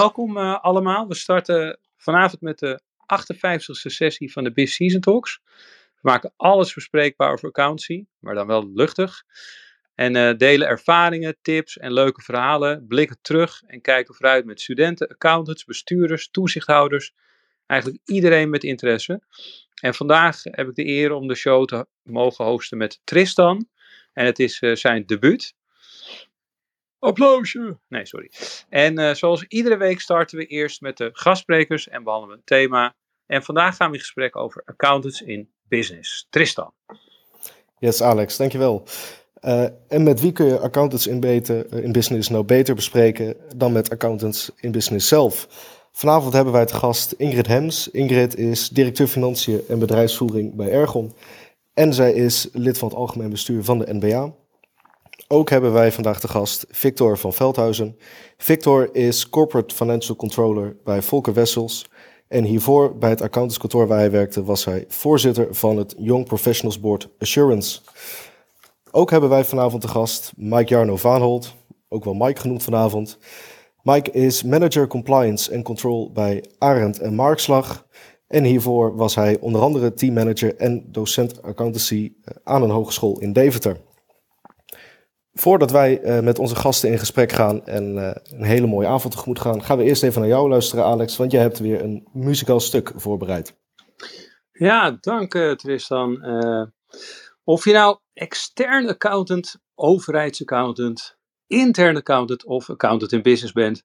welkom uh, allemaal. We starten vanavond met de 58e sessie van de Biz Season Talks. We maken alles bespreekbaar over accountancy, maar dan wel luchtig. En uh, delen ervaringen, tips en leuke verhalen, blikken terug en kijken vooruit met studenten, accountants, bestuurders, toezichthouders. Eigenlijk iedereen met interesse. En vandaag heb ik de eer om de show te mogen hosten met Tristan. En het is uh, zijn debuut. Applausje! Nee, sorry. En uh, zoals iedere week starten we eerst met de gastsprekers en behandelen we een thema. En vandaag gaan we in gesprek over accountants in business. Tristan. Yes, Alex, dankjewel. Uh, en met wie kun je accountants in, beter, in business nou beter bespreken dan met accountants in business zelf? Vanavond hebben wij te gast Ingrid Hems. Ingrid is directeur financiën en bedrijfsvoering bij Ergon. En zij is lid van het algemeen bestuur van de NBA. Ook hebben wij vandaag de gast Victor van Veldhuizen. Victor is Corporate Financial Controller bij Volker Wessels. En hiervoor bij het accountantskantoor waar hij werkte was hij voorzitter van het Young Professionals Board Assurance. Ook hebben wij vanavond de gast Mike Jarno Vaanholt, ook wel Mike genoemd vanavond. Mike is manager compliance en control bij Arend en Markslag. En hiervoor was hij onder andere teammanager en docent accountancy eh, aan een hogeschool in Deventer. Voordat wij uh, met onze gasten in gesprek gaan en uh, een hele mooie avond tegemoet gaan, gaan we eerst even naar jou luisteren, Alex, want jij hebt weer een muzikaal stuk voorbereid. Ja, dank uh, Tristan. of je nou extern accountant, overheidsaccountant, intern accountant of accountant in business bent,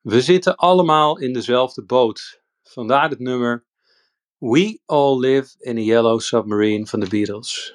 we zitten allemaal in dezelfde boot. Vandaar het nummer We All Live in a Yellow Submarine van de Beatles.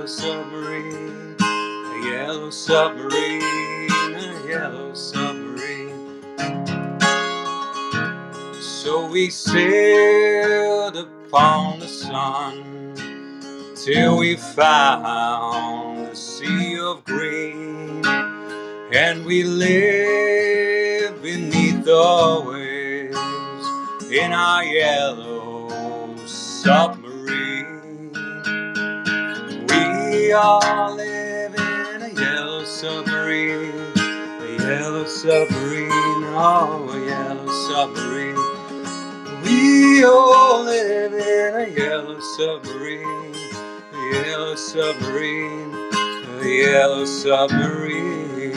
yellow submarine, a yellow submarine, a yellow submarine. So we sailed upon the sun till we found the sea of green, and we lived beneath the waves in our yellow submarine. We all live in a yellow submarine, a yellow submarine, oh, a yellow submarine. We all live in a yellow submarine, a yellow submarine, a yellow submarine.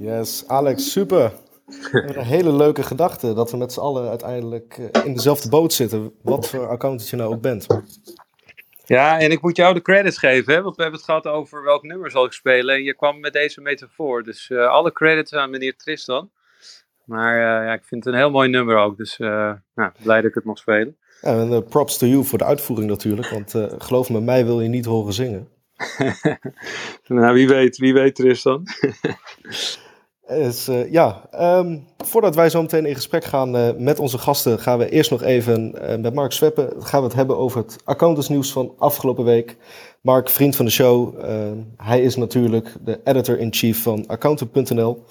Yes, Alex, super. Een hele leuke gedachte dat we met z'n allen uiteindelijk eh, in dezelfde boot zitten, wat voor accountant je nou ook bent. Ja, en ik moet jou de credits geven, hè, want we hebben het gehad over welk nummer zal ik spelen. En je kwam met deze metafoor, dus uh, alle credits aan meneer Tristan. Maar uh, ja, ik vind het een heel mooi nummer ook, dus uh, nou, blij dat ik het mag spelen. Ja, en props to you voor de uitvoering natuurlijk, want geloof me, mij wil je niet horen zingen. nou, wie weet, wie weet Tristan. Uh, ja, um, voordat wij zo meteen in gesprek gaan uh, met onze gasten, gaan we eerst nog even uh, met Mark Zweppen gaan we het hebben over het accountantsnieuws van afgelopen week. Mark, vriend van de show, ehm, hij is natuurlijk de editor-in-chief van accountant.nl.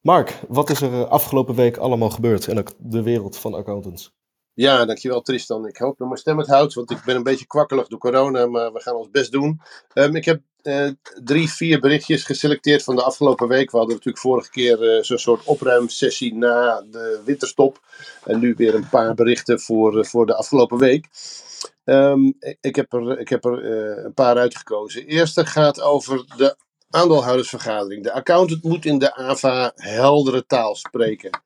Mark, wat is er afgelopen week allemaal gebeurd in de wereld van accountants? Ja, dankjewel Tristan. Ik hoop dat mijn stem het houdt, want ik ben een beetje kwakkelig door corona, maar we gaan ons best doen. Um, ik heb uh, drie, vier berichtjes geselecteerd van de afgelopen week. We hadden natuurlijk vorige keer uh, zo'n soort opruimsessie na de winterstop. En nu weer een paar berichten voor, uh, voor de afgelopen week. Um, ik heb er, ik heb er een paar uitgekozen. De eerste gaat over de aandeelhoudersvergadering. De accountant moet in de AVA heldere taal spreken.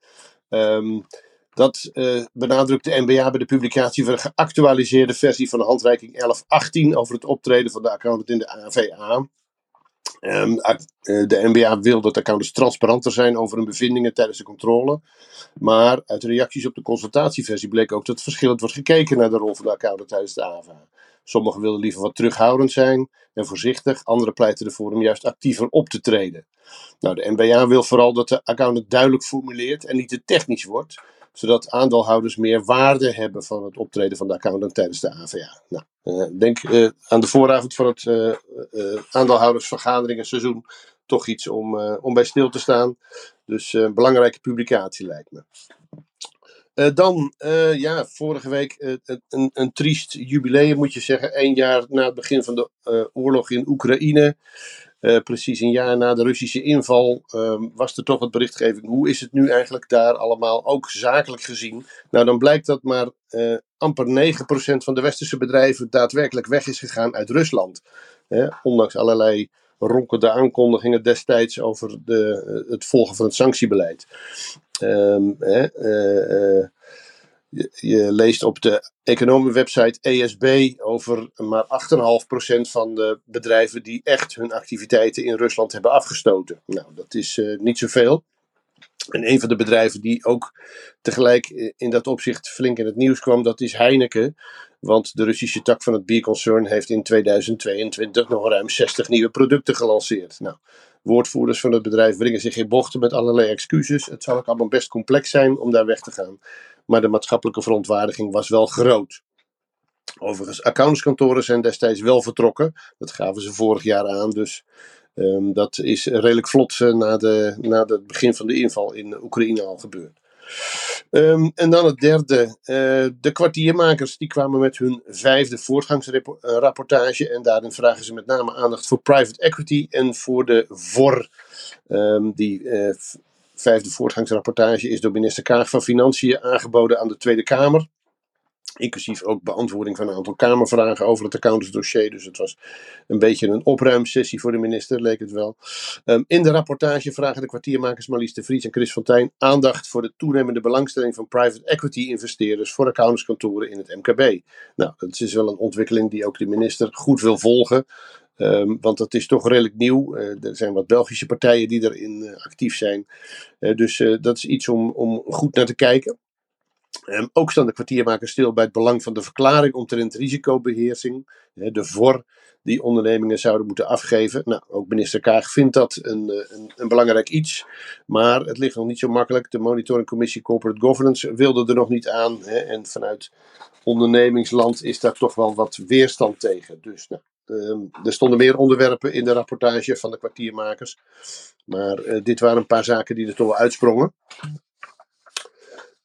Um, dat uh, benadrukt de NBA bij de publicatie van een geactualiseerde versie van de handreiking 1118 over het optreden van de accountant in de AVA. Ehm, de NBA wil dat accountants transparanter zijn over hun bevindingen tijdens de controle. Maar uit de reacties op de consultatieversie bleek ook dat verschillend wordt gekeken naar de rol van de accountant tijdens de AVA. Sommigen wilden liever wat terughoudend zijn en voorzichtig, anderen pleiten ervoor om juist actiever op te treden. Nou, de NBA wil vooral dat de accountant duidelijk formuleert en niet te technisch wordt, zodat aandeelhouders meer waarde hebben van het optreden van de accountant tijdens de AVA. Nou, uh, denk uh, aan de vooravond van het uh, aandeelhoudersvergaderingen toch iets om, om bij stil te staan. Dus een belangrijke publicatie lijkt me. dan, ja, vorige week een, een triest jubileum moet je zeggen. Eén jaar na het begin van de oorlog in Oekraïne. Uh, precies een jaar na de Russische inval uh, was er toch wat berichtgeving. Hoe is het nu eigenlijk daar allemaal, ook zakelijk gezien? Nou, dan blijkt dat maar uh, amper 9% van de westerse bedrijven daadwerkelijk weg is gegaan uit Rusland. ondanks allerlei ronkende aankondigingen destijds over de, het volgen van het sanctiebeleid. Um, je, leest op de economiewebsite ESB over maar 8,5% van de bedrijven die echt hun activiteiten in Rusland hebben afgestoten. Nou, dat is uh, niet zoveel. En een van de bedrijven die ook tegelijk in dat opzicht flink in het nieuws kwam, dat is Heineken. Want de Russische tak van het bierconcern heeft in 2022 nog ruim 60 nieuwe producten gelanceerd. Nou, woordvoerders van het bedrijf wringen zich in bochten met allerlei excuses. Het zal ook allemaal best complex zijn om daar weg te gaan. Maar de maatschappelijke verontwaardiging was wel groot. Overigens, accountskantoren zijn destijds wel vertrokken. Dat gaven ze vorig jaar aan. Dus um, dat is redelijk vlot uh, na, de, na het begin van de inval in Oekraïne al gebeurd. Um, en dan het derde. Uh, de kwartiermakers die kwamen met hun vijfde voortgangsrapportage. En daarin vragen ze met name aandacht voor private equity en voor de VOR. Um, die uh, vijfde voortgangsrapportage is door minister Kaag van Financiën aangeboden aan de Tweede Kamer. Inclusief ook beantwoording van een aantal Kamervragen over het accountantsdossier. Dus het was een beetje een opruimsessie voor de minister, leek het wel. Um, in de rapportage vragen de kwartiermakers Marlies de Vries en Chris Fontijn aandacht voor de toenemende belangstelling van private equity investeerders voor accountantskantoren in het MKB. Nou, dat is wel een ontwikkeling die ook de minister goed wil volgen. Um, want dat is toch redelijk nieuw. Uh, er zijn wat Belgische partijen die erin uh, actief zijn. Uh, dus dat is iets om, om goed naar te kijken. Um, ook staan de kwartiermakers stil bij het belang van de verklaring omtrent risicobeheersing. de VOR die ondernemingen zouden moeten afgeven. Nou, ook minister Kaag vindt dat een, een, een, belangrijk iets. Maar het ligt nog niet zo makkelijk. De monitoringcommissie Corporate Governance wilde er nog niet aan. Hè, en vanuit ondernemingsland is daar toch wel wat weerstand tegen. Dus nou, Ehm, er stonden meer onderwerpen in de rapportage van de kwartiermakers. Maar uh, dit waren een paar zaken die er toch wel uitsprongen.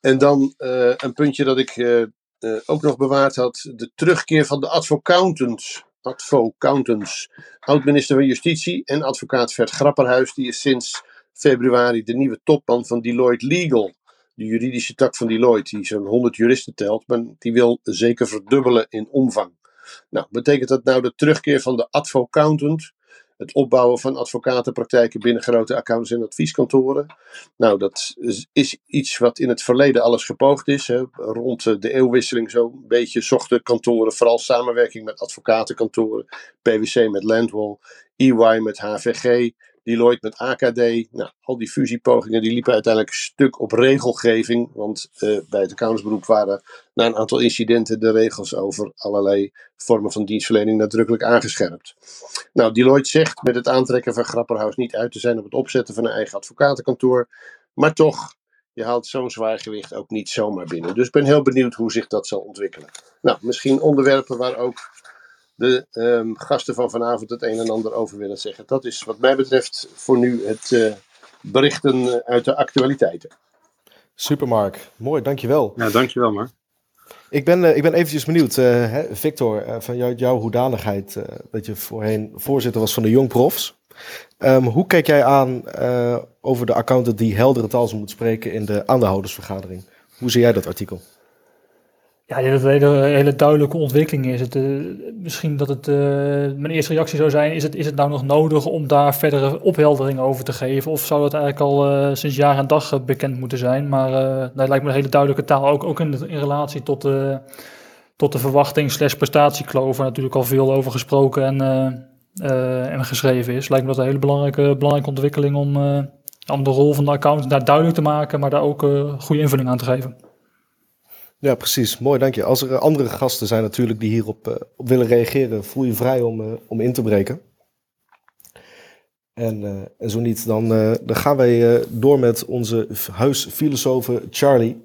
En dan uh, een puntje dat ik uh, ook nog bewaard had. De terugkeer van de advocatants. Advocatants. Oud-minister van Justitie en advocaat Vert Grapperhuis. Die is sinds februari de nieuwe topman van Deloitte Legal. De juridische tak van Deloitte. Die zo'n 100 juristen telt. Maar die wil zeker verdubbelen in omvang. Nou, betekent dat nou de terugkeer van de advocatant? Het opbouwen van advocatenpraktijken binnen grote accountants en advieskantoren. Nou, dat is iets wat in het verleden alles gepoogd is. Hè. Rond de eeuwwisseling zo'n beetje zochten kantoren vooral samenwerking met advocatenkantoren. PwC met Landwall, EY met HVG, Deloitte met AKD. Nou, al die fusiepogingen die liepen uiteindelijk stuk op regelgeving. Want uh, bij het accountantsberoep waren na een aantal incidenten de regels over allerlei vormen van dienstverlening nadrukkelijk aangescherpt. Nou, Deloitte zegt met het aantrekken van Grapperhaus niet uit te zijn op het opzetten van een eigen advocatenkantoor. Maar toch, je haalt zo'n zwaar gewicht ook niet zomaar binnen. Dus ik ben heel benieuwd hoe zich dat zal ontwikkelen. Nou, misschien onderwerpen waar ook de um, gasten van vanavond het een en ander over willen zeggen. Dat is wat mij betreft voor nu het uh, berichten uit de actualiteiten. Super Mark, mooi, dankjewel. Ja, dankjewel Mark. Ik ben, uh, ik ben eventjes benieuwd, uh, Victor, van jou, jouw hoedanigheid dat je voorheen voorzitter was van de Jong Profs. Um, hoe kijk jij aan over de accountant die heldere taal moet spreken in de aandeelhoudersvergadering? Hoe zie jij dat artikel? Ja, dat het een hele, duidelijke ontwikkeling is. Het, uh, misschien dat het, uh, mijn eerste reactie zou zijn, is het, is het nou nog nodig om daar verdere opheldering over te geven? Of zou dat eigenlijk al uh, sinds jaar en dag bekend moeten zijn? Maar dat lijkt me een hele duidelijke taal, ook, ook in, relatie tot, tot de verwachting slash prestatiekloof, waar natuurlijk al veel over gesproken en en geschreven is. Lijkt me dat een hele belangrijke, belangrijke ontwikkeling om, om de rol van de accountant daar duidelijk te maken, maar daar ook goede invulling aan te geven. Ja, precies. Mooi, dank je. Als er andere gasten zijn natuurlijk die hierop op willen reageren, voel je vrij om, om in te breken. En, en zo niet, dan, dan gaan wij door met onze huisfilosoof Charlie.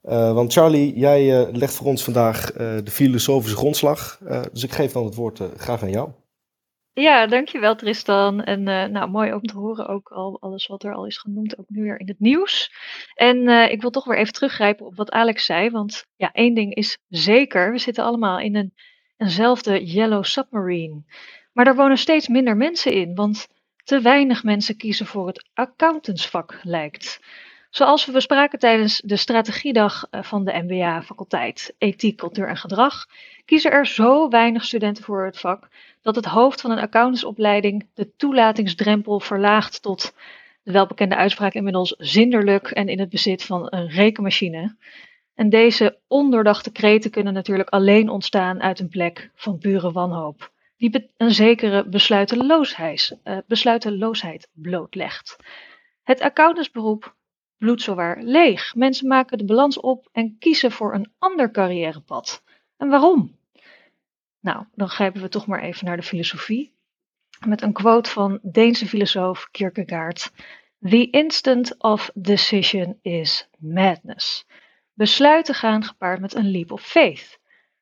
want Charlie, jij legt voor ons vandaag de filosofische grondslag. dus ik geef dan het woord graag aan jou. Ja, dankjewel Tristan. En nou, mooi om te horen ook al alles wat er al is genoemd, ook nu weer in het nieuws. En ik wil toch weer even teruggrijpen op wat Alex zei. Want ja, één ding is zeker, we zitten allemaal in een, eenzelfde yellow submarine. Maar daar wonen steeds minder mensen in, want te weinig mensen kiezen voor het accountantsvak lijkt. Zoals we bespraken tijdens de strategiedag eh, van de MBA-faculteit Ethiek, Cultuur en Gedrag, kiezen er zo weinig studenten voor het vak dat het hoofd van een accountantsopleiding de toelatingsdrempel verlaagt tot de welbekende uitspraak inmiddels zinderlijk en in het bezit van een rekenmachine. En deze ondoordachte kreten kunnen natuurlijk alleen ontstaan uit een plek van pure wanhoop die een zekere besluiteloosheid, uh, besluiteloosheid blootlegt. Het accountantsberoep bloedt zowaar leeg. Mensen maken de balans op en kiezen voor een ander carrièrepad. En waarom? Nou, dan grijpen we toch maar even naar de filosofie. Met een quote van Deense filosoof Kierkegaard. The instant of decision is madness. Besluiten gaan gepaard met een leap of faith.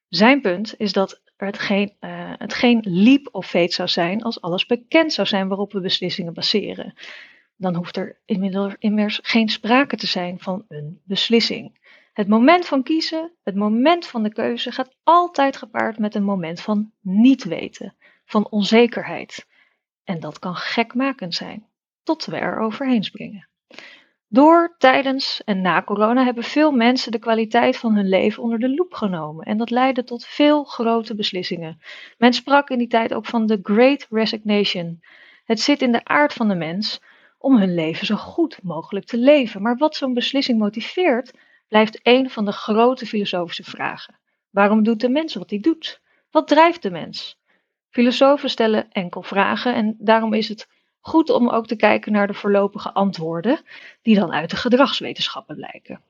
Zijn punt is dat het geen, uh, het geen leap of fate zou zijn als alles bekend zou zijn waarop we beslissingen baseren. Dan hoeft er immers geen sprake te zijn van een beslissing. Het moment van kiezen, het moment van de keuze, gaat altijd gepaard met een moment van niet weten, van onzekerheid. En dat kan gekmakend zijn, tot we er overheen springen. Door, tijdens en na corona hebben veel mensen de kwaliteit van hun leven onder de loep genomen en dat leidde tot veel grote beslissingen. Men sprak in die tijd ook van de Great Resignation. Het zit in de aard van de mens om hun leven zo goed mogelijk te leven. Maar wat zo'n beslissing motiveert, blijft een van de grote filosofische vragen. Waarom doet de mens wat hij doet? Wat drijft de mens? Filosofen stellen enkel vragen en daarom is het goed om ook te kijken naar de voorlopige antwoorden, die dan uit de gedragswetenschappen blijken.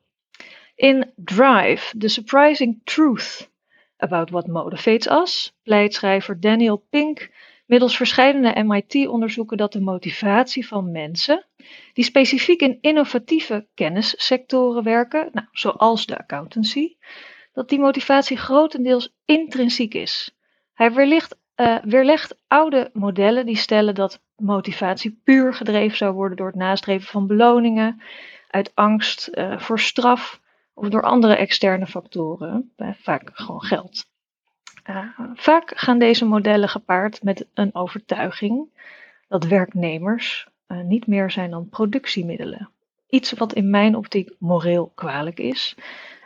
In Drive, The Surprising Truth About What Motivates Us, pleit schrijver Daniel Pink middels verschillende MIT-onderzoeken dat de motivatie van mensen, die specifiek in innovatieve kennissectoren werken, nou, zoals de accountancy, dat die motivatie grotendeels intrinsiek is. Hij weerlicht, uh, weerlegt oude modellen die stellen dat motivatie puur gedreven zou worden door het nastreven van beloningen, uit angst uh, voor straf of door andere externe factoren, vaak gewoon geld. Vaak gaan deze modellen gepaard met een overtuiging dat werknemers uh, niet meer zijn dan productiemiddelen. Iets wat in mijn optiek moreel kwalijk is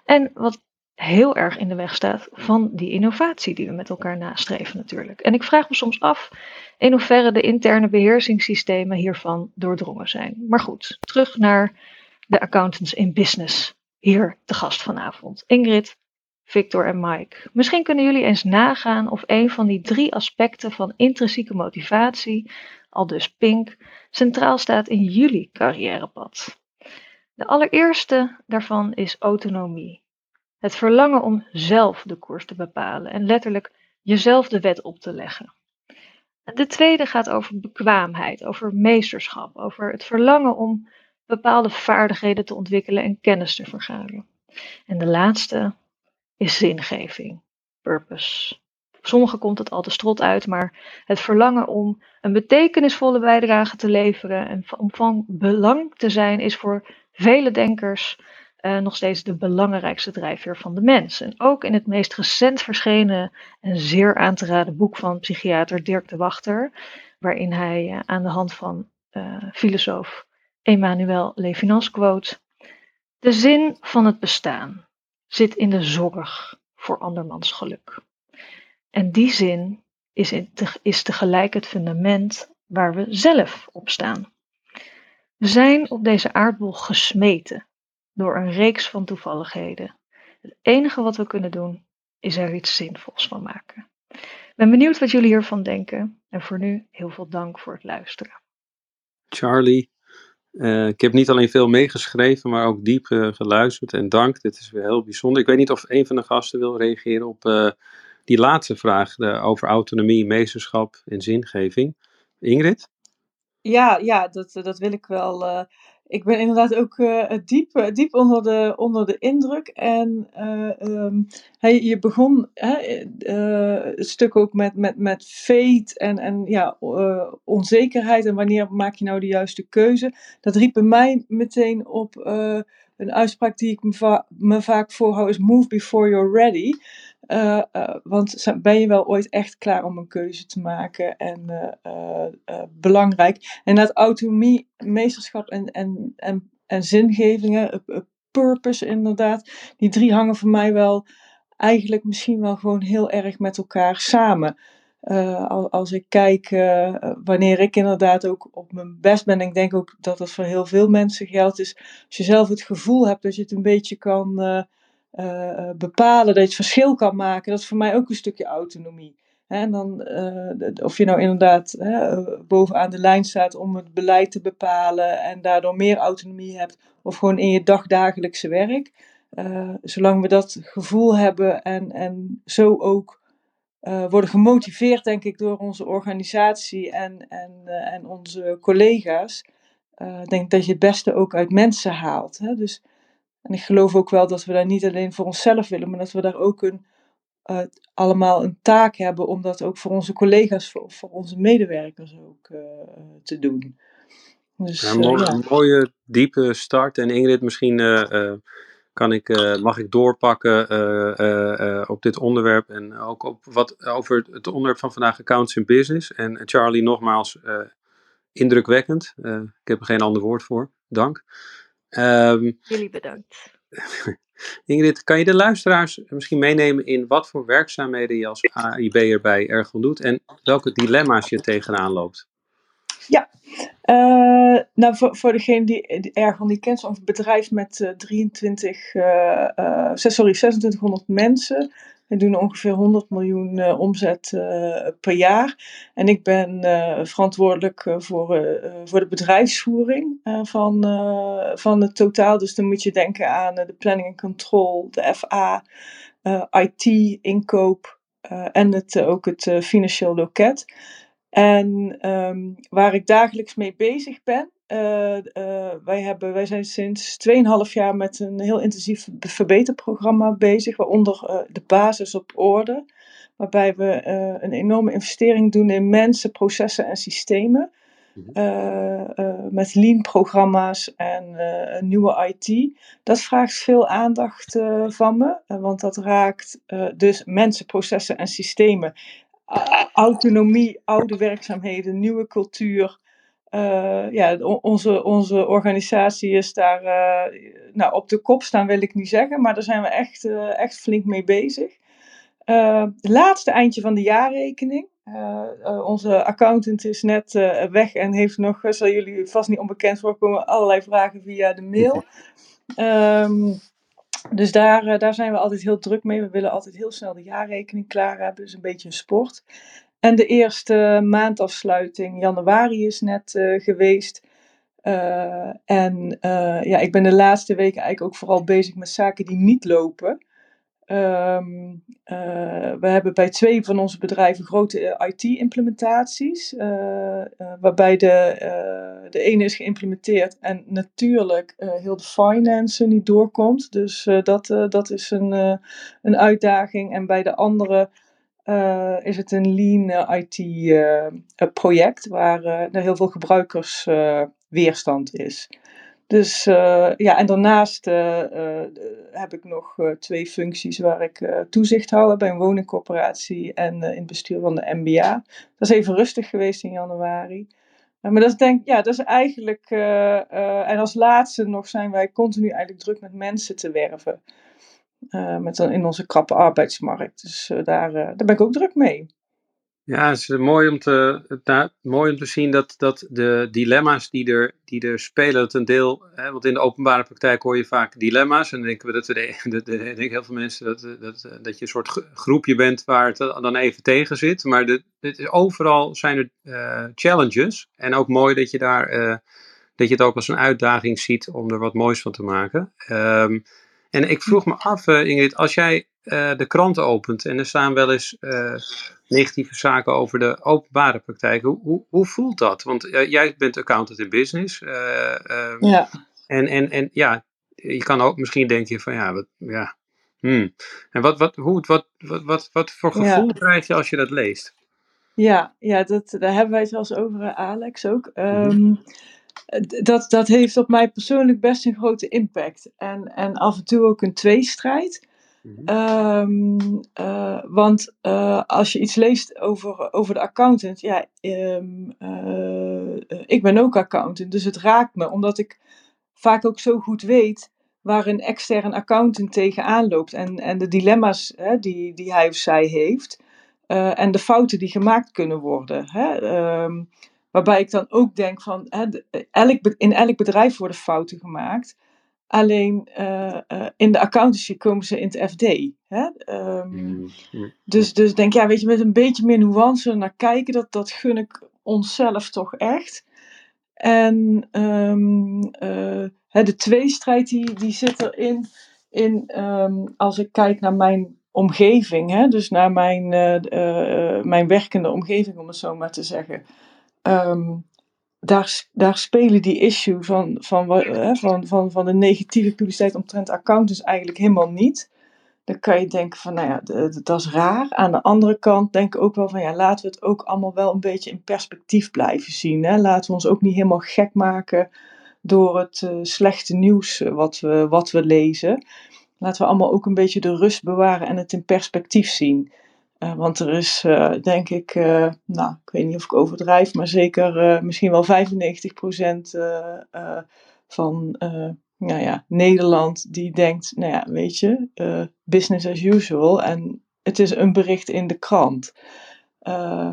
en wat heel erg in de weg staat van die innovatie die we met elkaar nastreven natuurlijk. En ik vraag me soms af in hoeverre de interne beheersingssystemen hiervan doordrongen zijn. Maar goed, terug naar de accountants in business. Hier te gast vanavond. Ingrid, Victor en Mike. Misschien kunnen jullie eens nagaan of een van die drie aspecten van intrinsieke motivatie, al dus Pink, centraal staat in jullie carrièrepad. De allereerste daarvan is autonomie. Het verlangen om zelf de koers te bepalen en letterlijk jezelf de wet op te leggen. De tweede gaat over bekwaamheid, over meesterschap, over het verlangen om bepaalde vaardigheden te ontwikkelen en kennis te vergaren. En de laatste is zingeving, purpose. sommigen komt het al te strot uit, maar het verlangen om een betekenisvolle bijdrage te leveren en om van belang te zijn is voor vele denkers uh, nog steeds de belangrijkste drijfveer van de mens. En ook in het meest recent verschenen en zeer aan te raden boek van psychiater Dirk de Wachter, waarin hij uh, aan de hand van uh, filosoof Emmanuel Levinas quote: De zin van het bestaan zit in de zorg voor andermans geluk. En die zin is, is tegelijk het fundament waar we zelf op staan. We zijn op deze aardbol gesmeten door een reeks van toevalligheden. Het enige wat we kunnen doen is er iets zinvols van maken. ben benieuwd wat jullie hiervan denken. En voor nu heel veel dank voor het luisteren. Charlie, uh, ik heb niet alleen veel meegeschreven, maar ook diep uh, geluisterd. En dank, dit is weer heel bijzonder. Ik weet niet of een van de gasten wil reageren op uh, die laatste vraag over autonomie, meesterschap en zingeving. Ingrid? Ja, ja dat, dat wil ik wel ik ben inderdaad ook uh, diep, diep onder, de, onder de indruk. En uh, je begon hè, het stuk ook met, met, met fate en, en ja, onzekerheid. En wanneer maak je nou de juiste keuze? Dat riep bij mij meteen op een uitspraak die ik me, va me vaak voorhoud: is move before you're ready. Uh, uh, want ben je wel ooit echt klaar om een keuze te maken? En uh, belangrijk. En dat autonomie, meesterschap en, en, en, en zingevingen, purpose inderdaad, die drie hangen voor mij wel eigenlijk misschien wel gewoon heel erg met elkaar samen. als, als ik kijk, wanneer ik inderdaad ook op mijn best ben, en ik denk ook dat dat voor heel veel mensen geldt, is als je zelf het gevoel hebt dat je het een beetje kan uh, bepalen, dat je verschil kan maken, dat is voor mij ook een stukje autonomie. en dan, uh, of je nou inderdaad bovenaan de lijn staat om het beleid te bepalen en daardoor meer autonomie hebt, of gewoon in je dagdagelijkse werk. zolang we dat gevoel hebben en, en zo ook worden gemotiveerd, denk ik, door onze organisatie en, en, en onze collega's, denk dat je het beste ook uit mensen haalt. Dus en ik geloof ook wel dat we daar niet alleen voor onszelf willen, maar dat we daar ook een, uh, allemaal een taak hebben om dat ook voor onze collega's, voor, voor onze medewerkers ook uh, te doen. Dus, ja, mooi, ja. Een mooie, diepe start. En Ingrid, misschien uh, kan ik, mag ik doorpakken op dit onderwerp en ook op wat, over het onderwerp van vandaag, accounts in business. En Charlie, nogmaals, indrukwekkend. ik heb er geen ander woord voor. Dank. Um, Jullie bedankt. Ingrid, kan je de luisteraars misschien meenemen in wat voor werkzaamheden je als AIB'er bij Ergon doet en welke dilemma's je tegenaan loopt? Ja, uh, nou voor, voor degene die, die Ergon die kent, ons bedrijf met uh, 23, uh, sorry, 2600 mensen. We doen ongeveer 100 miljoen uh, omzet uh, per jaar. En ik ben uh, verantwoordelijk voor, voor de bedrijfsvoering van, van het totaal. Dus dan moet je denken aan de planning en control, de FA, IT, inkoop en het, ook het financieel loket. En um, waar ik dagelijks mee bezig ben, uh, uh, wij, hebben, wij zijn sinds 2,5 jaar met een heel intensief verbeterprogramma bezig, waaronder uh, de basis op orde, waarbij we een enorme investering doen in mensen, processen en systemen. Mhm. met lean-programma's en nieuwe IT. Dat vraagt veel aandacht van me, want dat raakt dus mensen, processen en systemen autonomie, oude werkzaamheden, nieuwe cultuur. Uh, ja, onze, onze organisatie is daar uh, nou, op de kop staan, wil ik niet zeggen, maar daar zijn we echt, uh, echt flink mee bezig. het laatste eindje van de jaarrekening. onze accountant is net weg en heeft nog, zal jullie vast niet onbekend voorkomen, allerlei vragen via de mail. Um, dus daar, eh, daar zijn we altijd heel druk mee. We willen altijd heel snel de jaarrekening klaar hebben. Dus een beetje een sport. En de eerste maandafsluiting, januari, is net uh, geweest. Uh, en uh, ja, ik ben de laatste weken eigenlijk ook vooral bezig met zaken die niet lopen. Uh, we hebben bij twee van onze bedrijven grote IT-implementaties, waarbij de, de ene is geïmplementeerd en natuurlijk heel de finance niet doorkomt. Dus dat, dat is een, een uitdaging. En bij de andere is het een lean IT-project waar er heel veel gebruikersweerstand is. Dus ja, en daarnaast heb ik nog twee functies waar ik toezicht hou bij een woningcorporatie en in het bestuur van de MBA. Dat is even rustig geweest in januari. maar dat is denk ja, dat is eigenlijk, en als laatste nog zijn wij continu eigenlijk druk met mensen te werven. Met dan in onze krappe arbeidsmarkt. Dus daar, daar ben ik ook druk mee. Ja, het is mooi om te, mooi om te zien dat, dat de dilemma's die er, die er spelen, dat een deel, hè, want in de openbare praktijk hoor je vaak dilemma's en denken we dat de, de, heel veel mensen dat, dat, dat je een soort groepje bent waar het dan even tegen zit, maar de, is, overal zijn er uh, challenges en ook mooi dat je daar, uh, dat je het ook als een uitdaging ziet om er wat moois van te maken. Um, en ik vroeg me af, uh, Ingrid, als jij de krant opent en er staan wel eens negatieve zaken over de openbare praktijk. Hoe, hoe, hoe voelt dat? Want uh, jij bent accountant in business. Uh, ja. En, en, en ja, je kan ook misschien denken van ja, wat, ja. Hmm. En wat, wat, hoe, wat, wat, wat, wat voor gevoel ja. krijg je als je dat leest? Ja, ja dat, daar hebben wij het wel eens over, Alex ook. Um, dat, dat heeft op mij persoonlijk best een grote impact. En, en af en toe ook een tweestrijd. Um, uh, want uh, als je iets leest over, over de accountant, ja, um, uh, ik ben ook accountant, dus het raakt me, omdat ik vaak ook zo goed weet waar een extern accountant tegenaan loopt en, en de dilemma's hè, die, die hij of zij heeft en de fouten die gemaakt kunnen worden. Hè, um, waarbij ik dan ook denk van, hè, elk, in elk bedrijf worden fouten gemaakt. Alleen uh, uh, in de accountancy komen ze in het FD. Hè? Um, mm, mm, dus, dus denk ja, weet je, met een beetje meer nuance naar kijken, dat, dat gun ik onszelf toch echt. En um, uh, hè, de tweestrijd die, die zit erin, in, um, als ik kijk naar mijn omgeving, hè? dus naar mijn, mijn werkende omgeving, om het zo maar te zeggen. Um, daar, daar spelen die issues van, van, van, van, van de negatieve publiciteit omtrent accountants eigenlijk helemaal niet. Dan kan je denken van, nou ja, dat is raar. Aan de andere kant denk ik ook wel van, ja, laten we het ook allemaal wel een beetje in perspectief blijven zien. Hè? Laten we ons ook niet helemaal gek maken door het uh, slechte nieuws wat we, wat we lezen. Laten we allemaal ook een beetje de rust bewaren en het in perspectief zien. Uh, want er is, uh, denk ik, uh, nou, ik weet niet of ik overdrijf, maar zeker misschien wel 95% van nou ja, Nederland die denkt, nou ja, weet je, business as usual. En het is een bericht in de krant.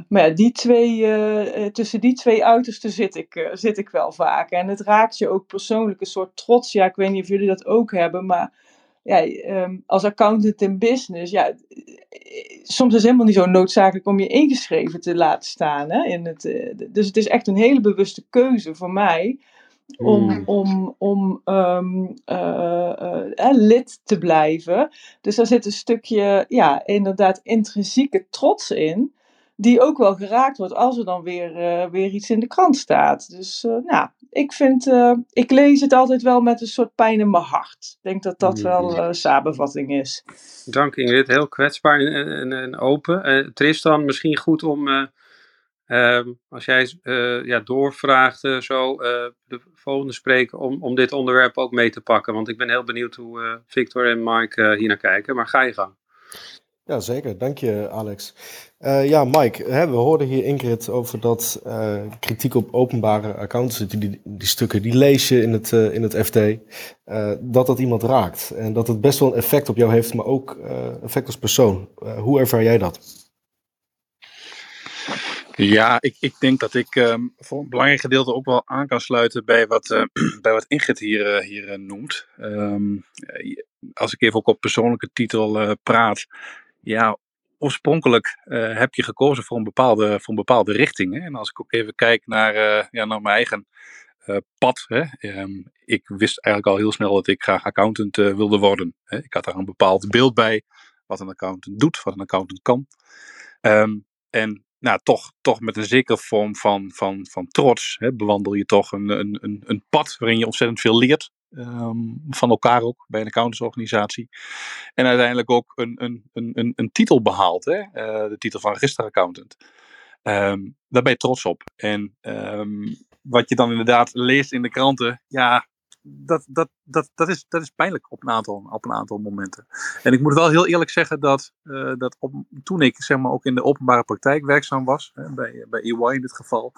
maar ja, die twee, tussen die twee uitersten zit ik, zit ik wel vaak. En het raakt je ook persoonlijk een soort trots. Ja, ik weet niet of jullie dat ook hebben, maar ja, um, als accountant in business, ja, soms is het helemaal niet zo noodzakelijk om je ingeschreven te laten staan. Hè, in het, uh, dus het is echt een hele bewuste keuze voor mij om, mm. om, om um, uh, uh, lid te blijven. Dus daar zit een stukje, ja, inderdaad intrinsieke trots in die ook wel geraakt wordt als er dan weer, uh, weer iets in de krant staat. Dus uh, nou, ik vind, uh, ik lees het altijd wel met een soort pijn in mijn hart. Ik denk dat dat wel een samenvatting is. Dank Ingrid, heel kwetsbaar en, en, en open. Tristan, misschien goed om, ehm, als jij ja, doorvraagt zo, de volgende spreker, om, om dit onderwerp ook mee te pakken. Want ik ben heel benieuwd hoe Victor en Mike hier naar kijken, maar ga je gang. Ja, zeker. Dank je, Alex. Uh, ja, Mike, hè, we hoorden hier Ingrid over dat uh, kritiek op openbare accounts, die, die, stukken, die lees je in het, uh, in het FD, dat dat iemand raakt. En dat het best wel een effect op jou heeft, maar ook effect als persoon. hoe ervaar jij dat? Ja, ik, ik denk dat ik um, voor een belangrijk gedeelte ook wel aan kan sluiten bij wat, bij wat Ingrid hier, hier noemt. Um, als ik even ook op persoonlijke titel praat, ja, oorspronkelijk uh, heb je gekozen voor een bepaalde, voor een bepaalde richting. Hè? En als ik ook even kijk naar, uh, ja, naar mijn eigen uh, pad. Hè? Um, ik wist eigenlijk al heel snel dat ik graag accountant wilde worden. Hè? Ik had daar een bepaald beeld bij. Wat een accountant doet, wat een accountant kan. Um, en nou, toch, toch met een zekere vorm van, van, van trots hè, bewandel je toch een, een, een pad waarin je ontzettend veel leert. Um, van elkaar ook bij een accountantsorganisatie. En uiteindelijk ook een, een, een, een, titel behaald, hè? Uh, de titel van registeraccountant. Um, daar ben je trots op. En um, wat je dan inderdaad leest in de kranten, ja, dat, dat, dat, dat, is, dat is pijnlijk op een, aantal, op een aantal momenten. En ik moet wel heel eerlijk zeggen dat, uh, dat op, toen ik zeg maar, ook in de openbare praktijk werkzaam was, hè, bij, bij EY in dit geval,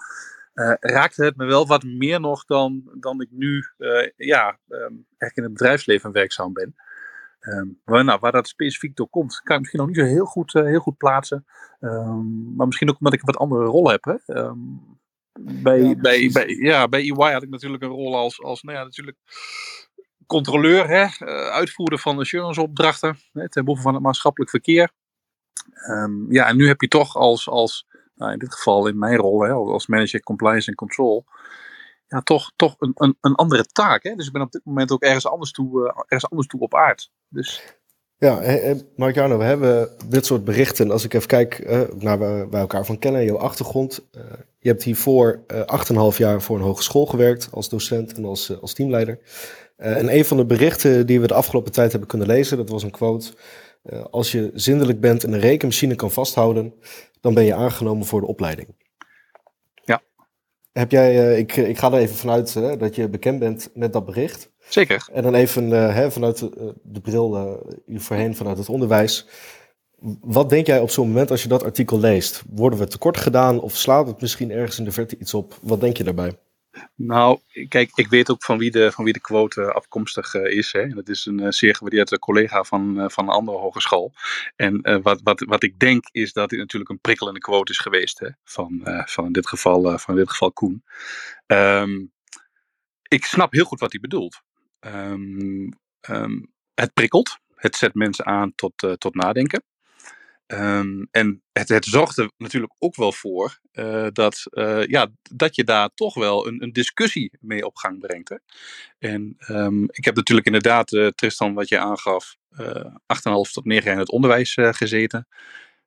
uh, raakte het me wel wat meer nog dan, dan ik nu uh, ja, um, echt in het bedrijfsleven werkzaam ben. Um, waar, nou, waar dat specifiek door komt, kan ik misschien nog niet zo heel goed, uh, heel goed plaatsen. Um, maar misschien ook omdat ik een wat andere rol heb. Hè? Bij, ja, bij, bij, ja, bij EY had ik natuurlijk een rol als, als nou ja, natuurlijk controleur, hè? Uitvoerder van assurance-opdrachten ten behoeve van het maatschappelijk verkeer. ja, en nu heb je toch als, als nou, in dit geval in mijn rol hè, als manager compliance en control, ja, toch, toch een, een, een andere taak. Hè? Dus ik ben op dit moment ook ergens anders toe, uh, ergens anders toe op aard. Dus... Ja, Mark Jarno, we hebben dit soort berichten. Als ik even kijk uh, naar waar wij elkaar van kennen, jouw achtergrond. Uh, je hebt hiervoor uh, 8,5 jaar voor een hogeschool gewerkt als docent en als, als teamleider. en een van de berichten die we de afgelopen tijd hebben kunnen lezen, dat was een quote. Als je zindelijk bent en een rekenmachine kan vasthouden, dan ben je aangenomen voor de opleiding. Heb jij, uh, ik, ik ga er even vanuit uh, dat je bekend bent met dat bericht. Zeker. En dan even hè, vanuit de, de bril uh, voorheen vanuit het onderwijs. Wat denk jij op zo'n moment als je dat artikel leest? Worden we tekort gedaan of slaat het misschien ergens in de verte iets op? Wat denk je daarbij? Nou, kijk, ik weet ook van wie de, van wie de quote afkomstig uh, is. Hè. Dat is een uh, zeer gewaardeerde collega van, uh, van een andere hogeschool. En wat, wat, wat ik denk is dat dit natuurlijk een prikkelende quote is geweest. Hè, van, van, in dit geval, van in dit geval Koen. Um, ik snap heel goed wat hij bedoelt. Um, um, het prikkelt. Het zet mensen aan tot, tot nadenken. Um, en het, het zorgt natuurlijk ook wel voor uh, dat, uh, ja, dat je daar toch wel een, een discussie mee op gang brengt. Hè? En um, ik heb natuurlijk inderdaad, uh, Tristan, wat je aangaf, 8,5 tot 9 jaar in het onderwijs gezeten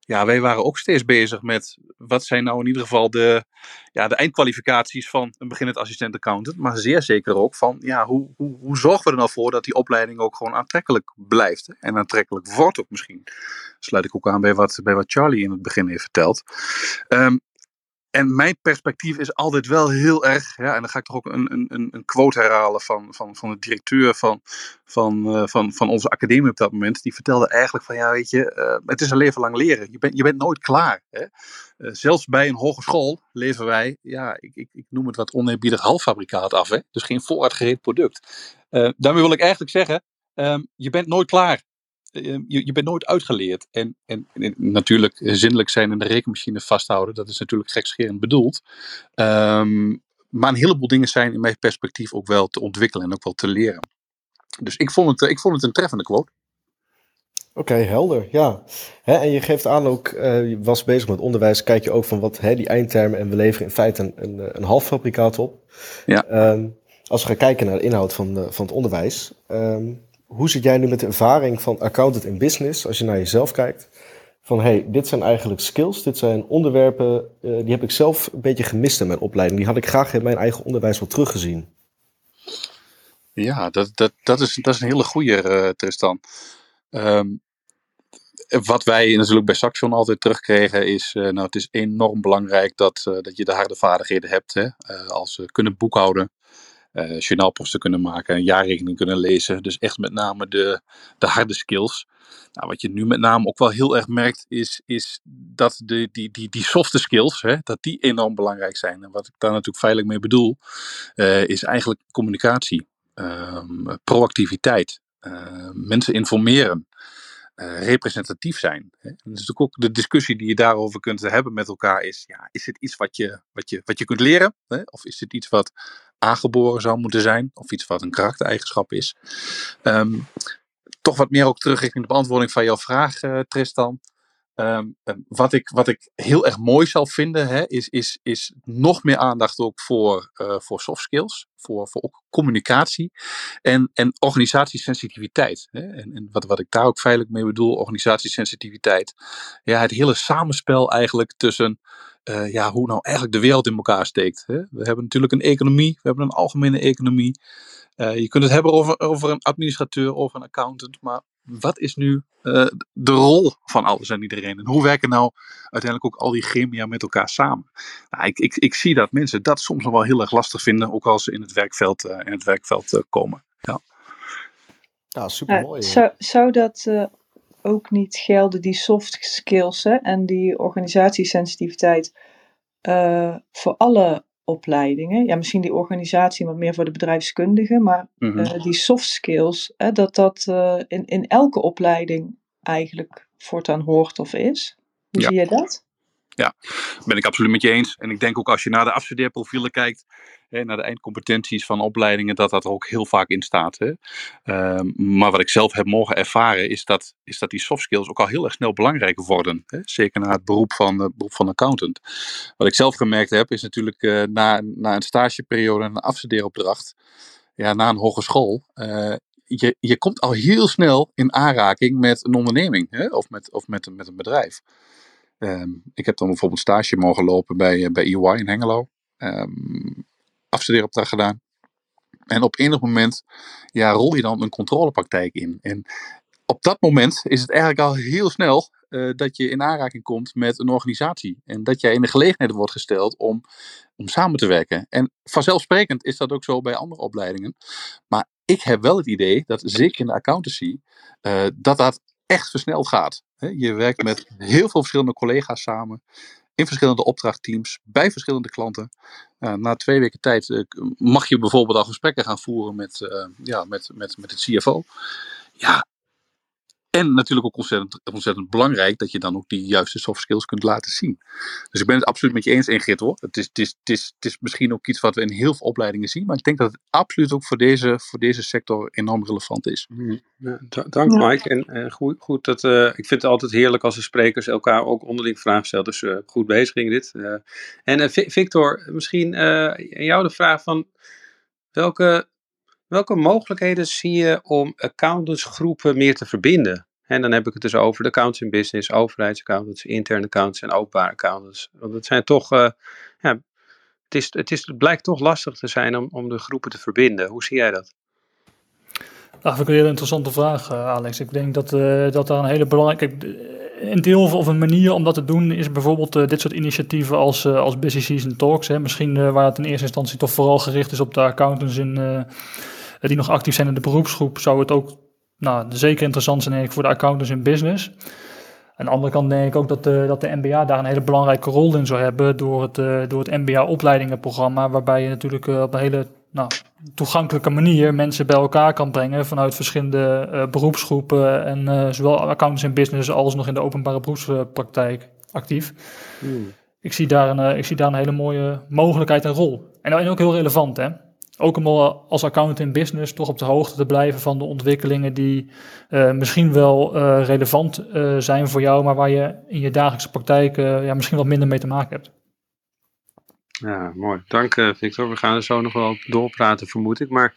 ja, wij waren ook steeds bezig met wat zijn nou in ieder geval de, ja, de eindkwalificaties van een beginnend assistent accountant. Maar zeer zeker ook van ja, hoe, hoe, hoe zorgen we er nou voor dat die opleiding ook gewoon aantrekkelijk blijft. En aantrekkelijk wordt ook misschien. Sluit ik ook aan bij wat, bij wat Charlie in het begin heeft verteld. Um, en mijn perspectief is altijd wel heel erg, ja, en dan ga ik toch ook een, een, een quote herhalen van, van, van de directeur van, van, uh, van, van onze academie op dat moment. Die vertelde eigenlijk van, ja weet je, uh, het is een leven lang leren. Je bent, je bent nooit klaar. Hè? Uh, zelfs bij een hogeschool leven wij, ja, ik, ik, ik noem het wat oneerbiedig halffabrikaat af. Hè? Dus geen vooruitgereed product. daarmee wil ik eigenlijk zeggen, um, je bent nooit klaar. Ehm, je, je bent nooit uitgeleerd. En, en, en, natuurlijk zinnelijk zijn en de rekenmachine vasthouden, dat is natuurlijk gekscherend bedoeld. Um, maar een heleboel dingen zijn in mijn perspectief ook wel te ontwikkelen en ook wel te leren. Dus ik vond het, ik vond het een treffende quote. Oké, helder, ja. en je geeft aan ook, uh, je was bezig met onderwijs, kijk je ook van wat die eindtermen en we leveren in feite een, een, een half fabrikaat op. Ja. Um, als we gaan kijken naar de inhoud van, de, van het onderwijs, um, hoe zit jij nu met de ervaring van accountant in business, als je naar jezelf kijkt? Van hey, dit zijn eigenlijk skills, dit zijn onderwerpen, uh, die heb ik zelf een beetje gemist in mijn opleiding. Die had ik graag in mijn eigen onderwijs wel teruggezien. Ja, dat, dat, dat, is, dat is een hele goede, uh, Tristan. Um, wat wij natuurlijk bij Saxion altijd terugkregen is, uh, nou het is enorm belangrijk dat, dat je de harde vaardigheden hebt. Hè? Als kunnen boekhouden, uh, journaalposten kunnen maken, een jaarrekening kunnen lezen. Dus echt met name de, de harde skills. Nou, wat je nu met name ook wel heel erg merkt, is, is dat de, die, die, die softe skills, hè, dat die enorm belangrijk zijn. En wat ik daar natuurlijk feitelijk mee bedoel, uh, is eigenlijk communicatie, um, proactiviteit, uh, mensen informeren. Uh, representatief zijn. Hè? Dus ook de discussie die je daarover kunt hebben met elkaar is, ja, is het iets wat je, wat je, wat je kunt leren? Hè? Of is het iets wat aangeboren zou moeten zijn? Of iets wat een karaktereigenschap is? Um, toch wat meer ook terug in de beantwoording van jouw vraag, uh, Tristan. Um, wat, ik, wat ik heel erg mooi zal vinden, hè, is, is, is nog meer aandacht ook voor, uh, voor soft skills, voor, voor ook communicatie en, en organisatiesensitiviteit. Hè. En, en wat, wat ik daar ook feitelijk mee bedoel, organisatiesensitiviteit. Ja, het hele samenspel eigenlijk tussen uh, ja, hoe nou eigenlijk de wereld in elkaar steekt. Hè. We hebben natuurlijk een economie, we hebben een algemene economie. Uh, je kunt het hebben over, over een administrateur of een accountant, maar wat is nu uh, de rol van alles en iedereen? En hoe werken nou uiteindelijk ook al die gremia met elkaar samen? Nou, ik, ik, ik zie dat mensen dat soms nog wel heel erg lastig vinden, ook als ze in het werkveld, uh, in het werkveld uh, komen. Ja, ja super mooi. zou, zou dat ook niet gelden, die soft skills hè, en die organisatiesensitiviteit, voor alle opleidingen. Ja, misschien die organisatie wat meer voor de bedrijfskundigen, maar Mhm. eh, die soft skills, hè, dat dat eh, in, in elke opleiding eigenlijk voortaan hoort of is. Hoe Ja. zie je dat? Ben ik absoluut met je eens. En ik denk ook als je naar de afstudeerprofielen kijkt, hè, naar de eindcompetenties van opleidingen, dat dat er ook heel vaak in staat. Hè. Ehm, maar wat ik zelf heb mogen ervaren, is dat, is dat die soft skills ook al heel erg snel belangrijk worden. Hè. Zeker na het beroep van, eh, beroep van accountant. Wat ik zelf gemerkt heb, is natuurlijk eh, na, na een stageperiode en een afstudeeropdracht, ja, na een hogeschool, eh, je, je komt al heel snel in aanraking met een onderneming hè, of, met, of met, met een bedrijf. Ehm, ik heb dan bijvoorbeeld stage mogen lopen bij, eh, bij EY in Hengelo. Ehm afstudeeropdracht gedaan. En op enig moment ja, rol je dan een controlepraktijk in. En op dat moment is het eigenlijk al heel snel eh, dat je in aanraking komt met een organisatie. En dat jij in de gelegenheid wordt gesteld om, om samen te werken. En vanzelfsprekend is dat ook zo bij andere opleidingen. Maar ik heb wel het idee dat zeker in de accountancy, eh, dat dat echt versneld gaat. Je werkt met heel veel verschillende collega's samen. In verschillende opdrachtteams, bij verschillende klanten. Na twee weken tijd uh, mag je bijvoorbeeld al gesprekken gaan voeren met, uh, ja, met, met, met het CFO. Ja, en natuurlijk ook ontzettend, ontzettend belangrijk dat je dan ook die juiste soft skills kunt laten zien. Dus ik ben het absoluut met je eens, Ingrid hoor. Het is, het, is, het, is, het is misschien ook iets wat we in heel veel opleidingen zien. Maar ik denk dat het absoluut ook voor deze, voor deze sector enorm relevant is. Ja, dank. Mike. En, en goed, goed dat, uh, ik vind het altijd heerlijk als de sprekers elkaar ook onderling vragen stellen. Dus uh, goed bezig Ingrid. Uh, en Victor, misschien aan jou de vraag van welke Welke mogelijkheden zie je om accountantsgroepen meer te verbinden? En dan heb ik het dus over de accountants in business, overheidsaccountants, interne accountants en openbare accountants. Want het zijn toch, uh, ja, het, is, het, is, het blijkt toch lastig te zijn om, om de groepen te verbinden. Hoe zie jij dat? Dat vind ik een hele interessante vraag, uh, Alex. Ik denk dat, uh, dat daar een hele belangrijke. Een deel of een manier om dat te doen is bijvoorbeeld dit soort initiatieven als, als Busy Season Talks. Hè. Misschien waar het in eerste instantie toch vooral gericht is op de accountants in die nog actief zijn in de beroepsgroep, zou het ook nou, zeker interessant zijn voor de accountants in business. Aan de andere kant denk ik ook dat de, dat de MBA daar een hele belangrijke rol in zou hebben door het, uh, door het MBA-opleidingenprogramma, waarbij je natuurlijk uh, op een hele nou, toegankelijke manier mensen bij elkaar kan brengen vanuit verschillende uh, beroepsgroepen en zowel accountants in business als nog in de openbare beroepspraktijk actief. Hmm. Ik, zie daar een, ik zie daar een hele mooie mogelijkheid en rol. En, en ook heel relevant, hè? Ook om als accountant in business toch op de hoogte te blijven van de ontwikkelingen die uh, misschien wel uh, relevant uh, zijn voor jou, maar waar je in je dagelijkse praktijk ja, misschien wat minder mee te maken hebt. Ja, mooi. Dank Victor. We gaan er zo nog wel doorpraten, vermoed ik. Maar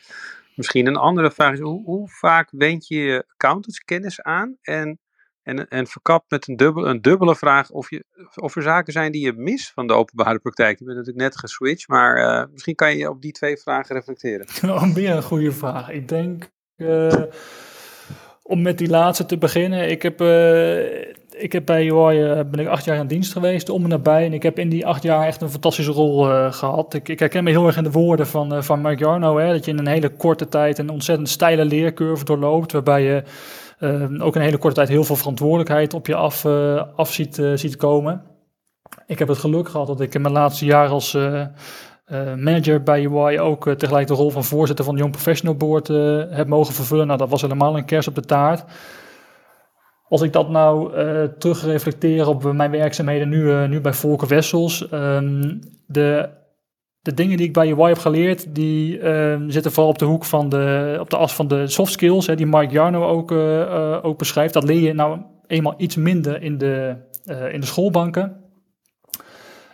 misschien een andere vraag is, hoe, hoe vaak wend je je accountantskennis aan en en, en verkapt met een, dubbel, een dubbele vraag of, je, of er zaken zijn die je mist van de openbare praktijk. Je bent natuurlijk net geswitcht, maar uh, misschien kan je op die twee vragen reflecteren. Meer een goede vraag. Ik denk, uh, om met die laatste te beginnen, ik heb, uh, ik heb bij UI ben ik acht jaar in dienst geweest, om en nabij. En ik heb in die acht jaar echt een fantastische rol gehad. Ik, ik, herken me heel erg in de woorden van, van Mark Jarno, hè, dat je in een hele korte tijd een ontzettend steile leercurve doorloopt, waarbij je ook in een hele korte tijd heel veel verantwoordelijkheid op je af, uh, af ziet, uh, ziet komen. Ik heb het geluk gehad dat ik in mijn laatste jaar als manager bij UI ook tegelijk de rol van voorzitter van de Young Professional Board heb mogen vervullen. Nou, dat was helemaal een kers op de taart. Als ik dat nou terugreflecteer op mijn werkzaamheden nu, nu bij Volker Wessels, um, de de dingen die ik bij UI heb geleerd, die uh, zitten vooral op de hoek van de, op de as van de soft skills, hè, die Mike Jarno ook, uh, uh, ook beschrijft. Dat leer je nou eenmaal iets minder in de, in de schoolbanken.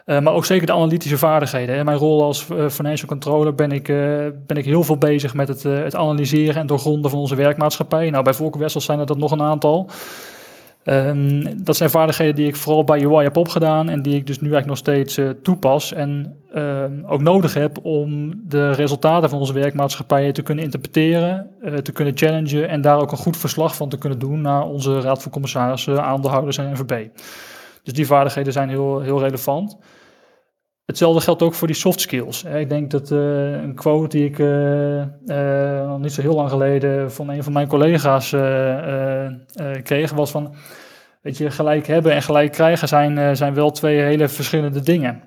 maar ook zeker de analytische vaardigheden. In mijn rol als financial controller ben ik, ben ik heel veel bezig met het, het analyseren en doorgronden van onze werkmaatschappij. Nou, bij Volker Wessels zijn er dat nog een aantal. Um, dat zijn vaardigheden die ik vooral bij UI heb opgedaan en die ik dus nu eigenlijk nog steeds uh, toepas en uh, ook nodig heb om de resultaten van onze werkmaatschappijen te kunnen interpreteren, uh, te kunnen challengen en daar ook een goed verslag van te kunnen doen naar onze raad van commissarissen, aandeelhouders en NVB. Dus die vaardigheden zijn heel, heel relevant. Hetzelfde geldt ook voor die soft skills. Ik denk dat uh, een quote die ik uh, niet zo heel lang geleden van een van mijn collega's kreeg, was van, weet je, gelijk hebben en gelijk krijgen zijn, zijn wel twee hele verschillende dingen.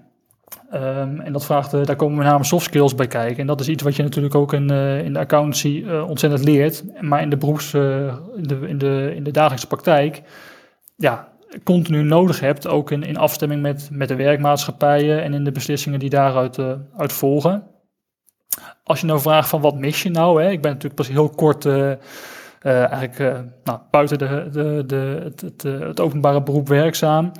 Ehm, en dat vraagt, daar komen met name soft skills bij kijken. En dat is iets wat je natuurlijk ook in, in de accountancy ontzettend leert. Maar in de beroeps, in, de, in, de, in de dagelijkse praktijk, ja, continu nodig hebt, ook in, in afstemming met, met de werkmaatschappijen en in de beslissingen die daaruit uh, volgen. Als je nou vraagt van wat mis je nou, hè? ik ben natuurlijk pas heel kort eigenlijk nou, buiten de, de, de, het, het, het, openbare beroep werkzaam.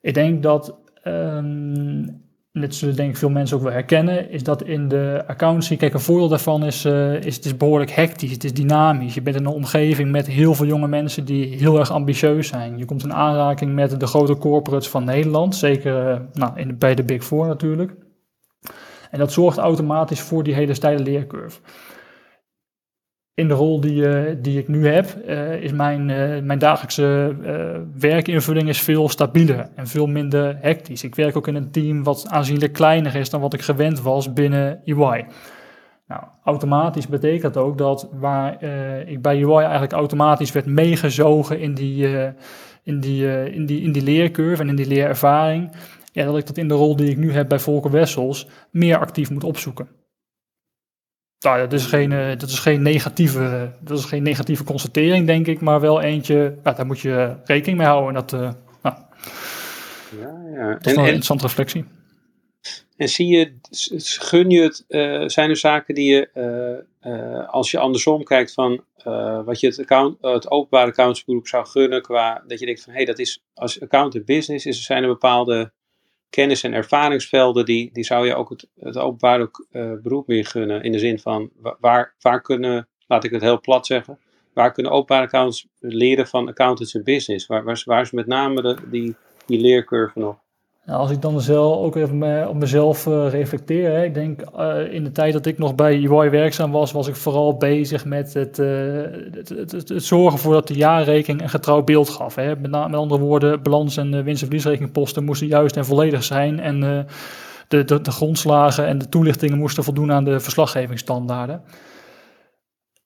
Ik denk dat um, dit zullen denk veel mensen ook wel herkennen, is dat in de accountancy, kijk een voordeel daarvan is, is het is behoorlijk hectisch, het is dynamisch. Je bent in een omgeving met heel veel jonge mensen die heel erg ambitieus zijn. Je komt in aanraking met de grote corporates van Nederland, zeker nou, in, bij de Big Four natuurlijk. En dat zorgt automatisch voor die hele steile leercurve in de rol die, uh, die ik nu heb, uh, is mijn, uh, mijn dagelijkse werkinvulling is veel stabieler en veel minder hectisch. Ik werk ook in een team wat aanzienlijk kleiner is dan wat ik gewend was binnen EY. Nou, automatisch betekent ook dat waar ik bij EY eigenlijk automatisch werd meegezogen in die, in, die, in, die, in die leercurve en in die leerervaring, dat ik dat in de rol die ik nu heb bij Volker Wessels meer actief moet opzoeken. Nou, dat is geen, uh, dat is geen, negatieve, dat is geen negatieve constatering, denk ik, maar wel eentje, ja, daar moet je rekening mee houden. Dat, uh, nou, ja, ja. dat is en, een interessante reflectie. En zie je, gun je het, uh, zijn er zaken die je, als je andersom kijkt van wat je het, account, het openbare accountsberoep zou gunnen, qua dat je denkt van hé, hey, dat is als accountant business, is, er zijn er bepaalde kennis- en ervaringsvelden, die, die zou je ook het, het openbare uh, beroep meer gunnen. In de zin van, waar, waar kunnen, laat ik het heel plat zeggen, waar kunnen openbare accountants leren van accountants en business? Waar, waar, waar is met name de, die, die leercurve nog? Nou, als ik dan zelf ook even op mezelf uh, reflecteer. Hè. Ik denk uh, in de tijd dat ik nog bij UI werkzaam was, was ik vooral bezig met het, uh, het, het, het, zorgen voor dat de jaarrekening een getrouw beeld gaf. Hè. Met, met, andere woorden, balans- en winst- en verliesrekeningposten moesten juist en volledig zijn. En de, de, de, grondslagen en de toelichtingen moesten voldoen aan de verslaggevingsstandaarden.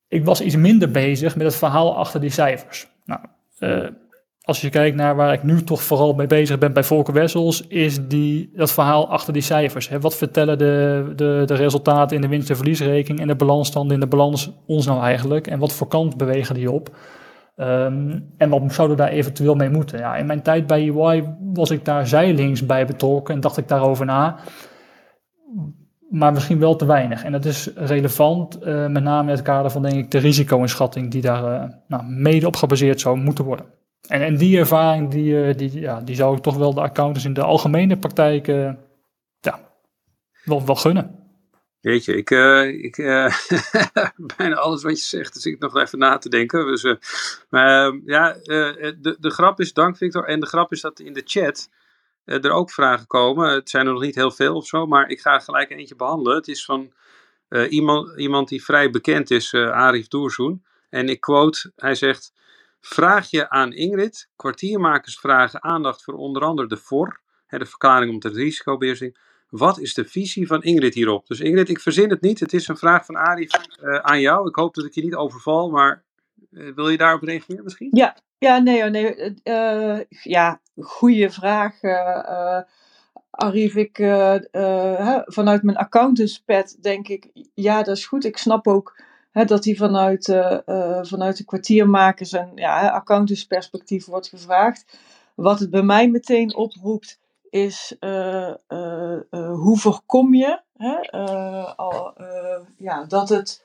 Ik was iets minder bezig met het verhaal achter die cijfers. Nou, als je kijkt naar waar ik nu toch vooral mee bezig ben bij Volker Wessels, is die, dat verhaal achter die cijfers. Wat vertellen de, de, de resultaten in de winst- en verliesrekening en de balansstanden in de balans ons nou eigenlijk? En wat voor kant bewegen die op? Um, en wat zouden we daar eventueel mee moeten? Ja, in mijn tijd bij EY was ik daar zijlings bij betrokken en dacht ik daarover na. Maar misschien wel te weinig. En dat is relevant, uh, met name in het kader van denk ik de risico-inschatting die daar uh, nou, mede op gebaseerd zou moeten worden. En, en die ervaring, die, eh, die, ja, die zou ik toch wel de accountants in de algemene praktijk uh, ja, wel, wel gunnen. Weet je, ik, uh, ik bijna alles wat je zegt, dus ik nog even na te denken. Dus, maar ja, de, de grap is, dank Victor, en de grap is dat in de chat er ook vragen komen. Het zijn er nog niet heel veel of zo, maar ik ga gelijk eentje behandelen. Het is van iemand, iemand die vrij bekend is, Arif Doerzoen. En ik quote, hij zegt... Vraag je aan Ingrid, kwartiermakers vragen aandacht voor onder andere de VOR, de verklaring om de risicobeheersing. Wat is de visie van Ingrid hierop? Dus Ingrid, ik verzin het niet. Het is een vraag van Arie uh, aan jou. Ik hoop dat ik je niet overval, maar uh, wil je daarop reageren misschien? Ja, ja nee, nee uh, ja, goede vraag. Arif, ik, vanuit mijn accountantspad denk ik, ja, dat is goed. Ik snap ook dat die vanuit, uh, uh, vanuit de kwartiermakers en ja, accountantsperspectief wordt gevraagd. Wat het bij mij meteen oproept, is uh, hoe voorkom je hè, al, ja, dat het.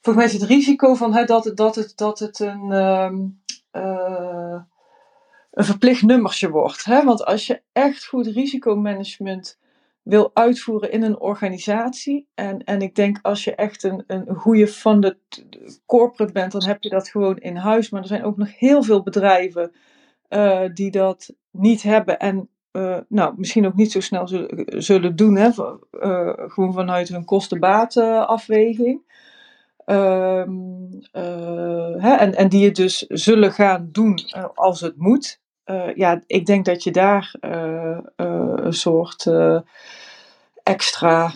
Volgens mij het risico van hè, dat, het, dat, het, dat het een, um, een verplicht nummertje wordt. Hè? Want als je echt goed risicomanagement wil uitvoeren in een organisatie. En, en ik denk als je echt een, een goede funded corporate bent, dan heb je dat gewoon in huis. Maar er zijn ook nog heel veel bedrijven uh, die dat niet hebben. En uh, nou, misschien ook niet zo snel zullen, zullen doen. Hè? Uh, gewoon vanuit hun kosten-batenafweging. hè? En, en die het dus zullen gaan doen als het moet. Uh, ja, ik denk dat je daar uh, uh, een soort extra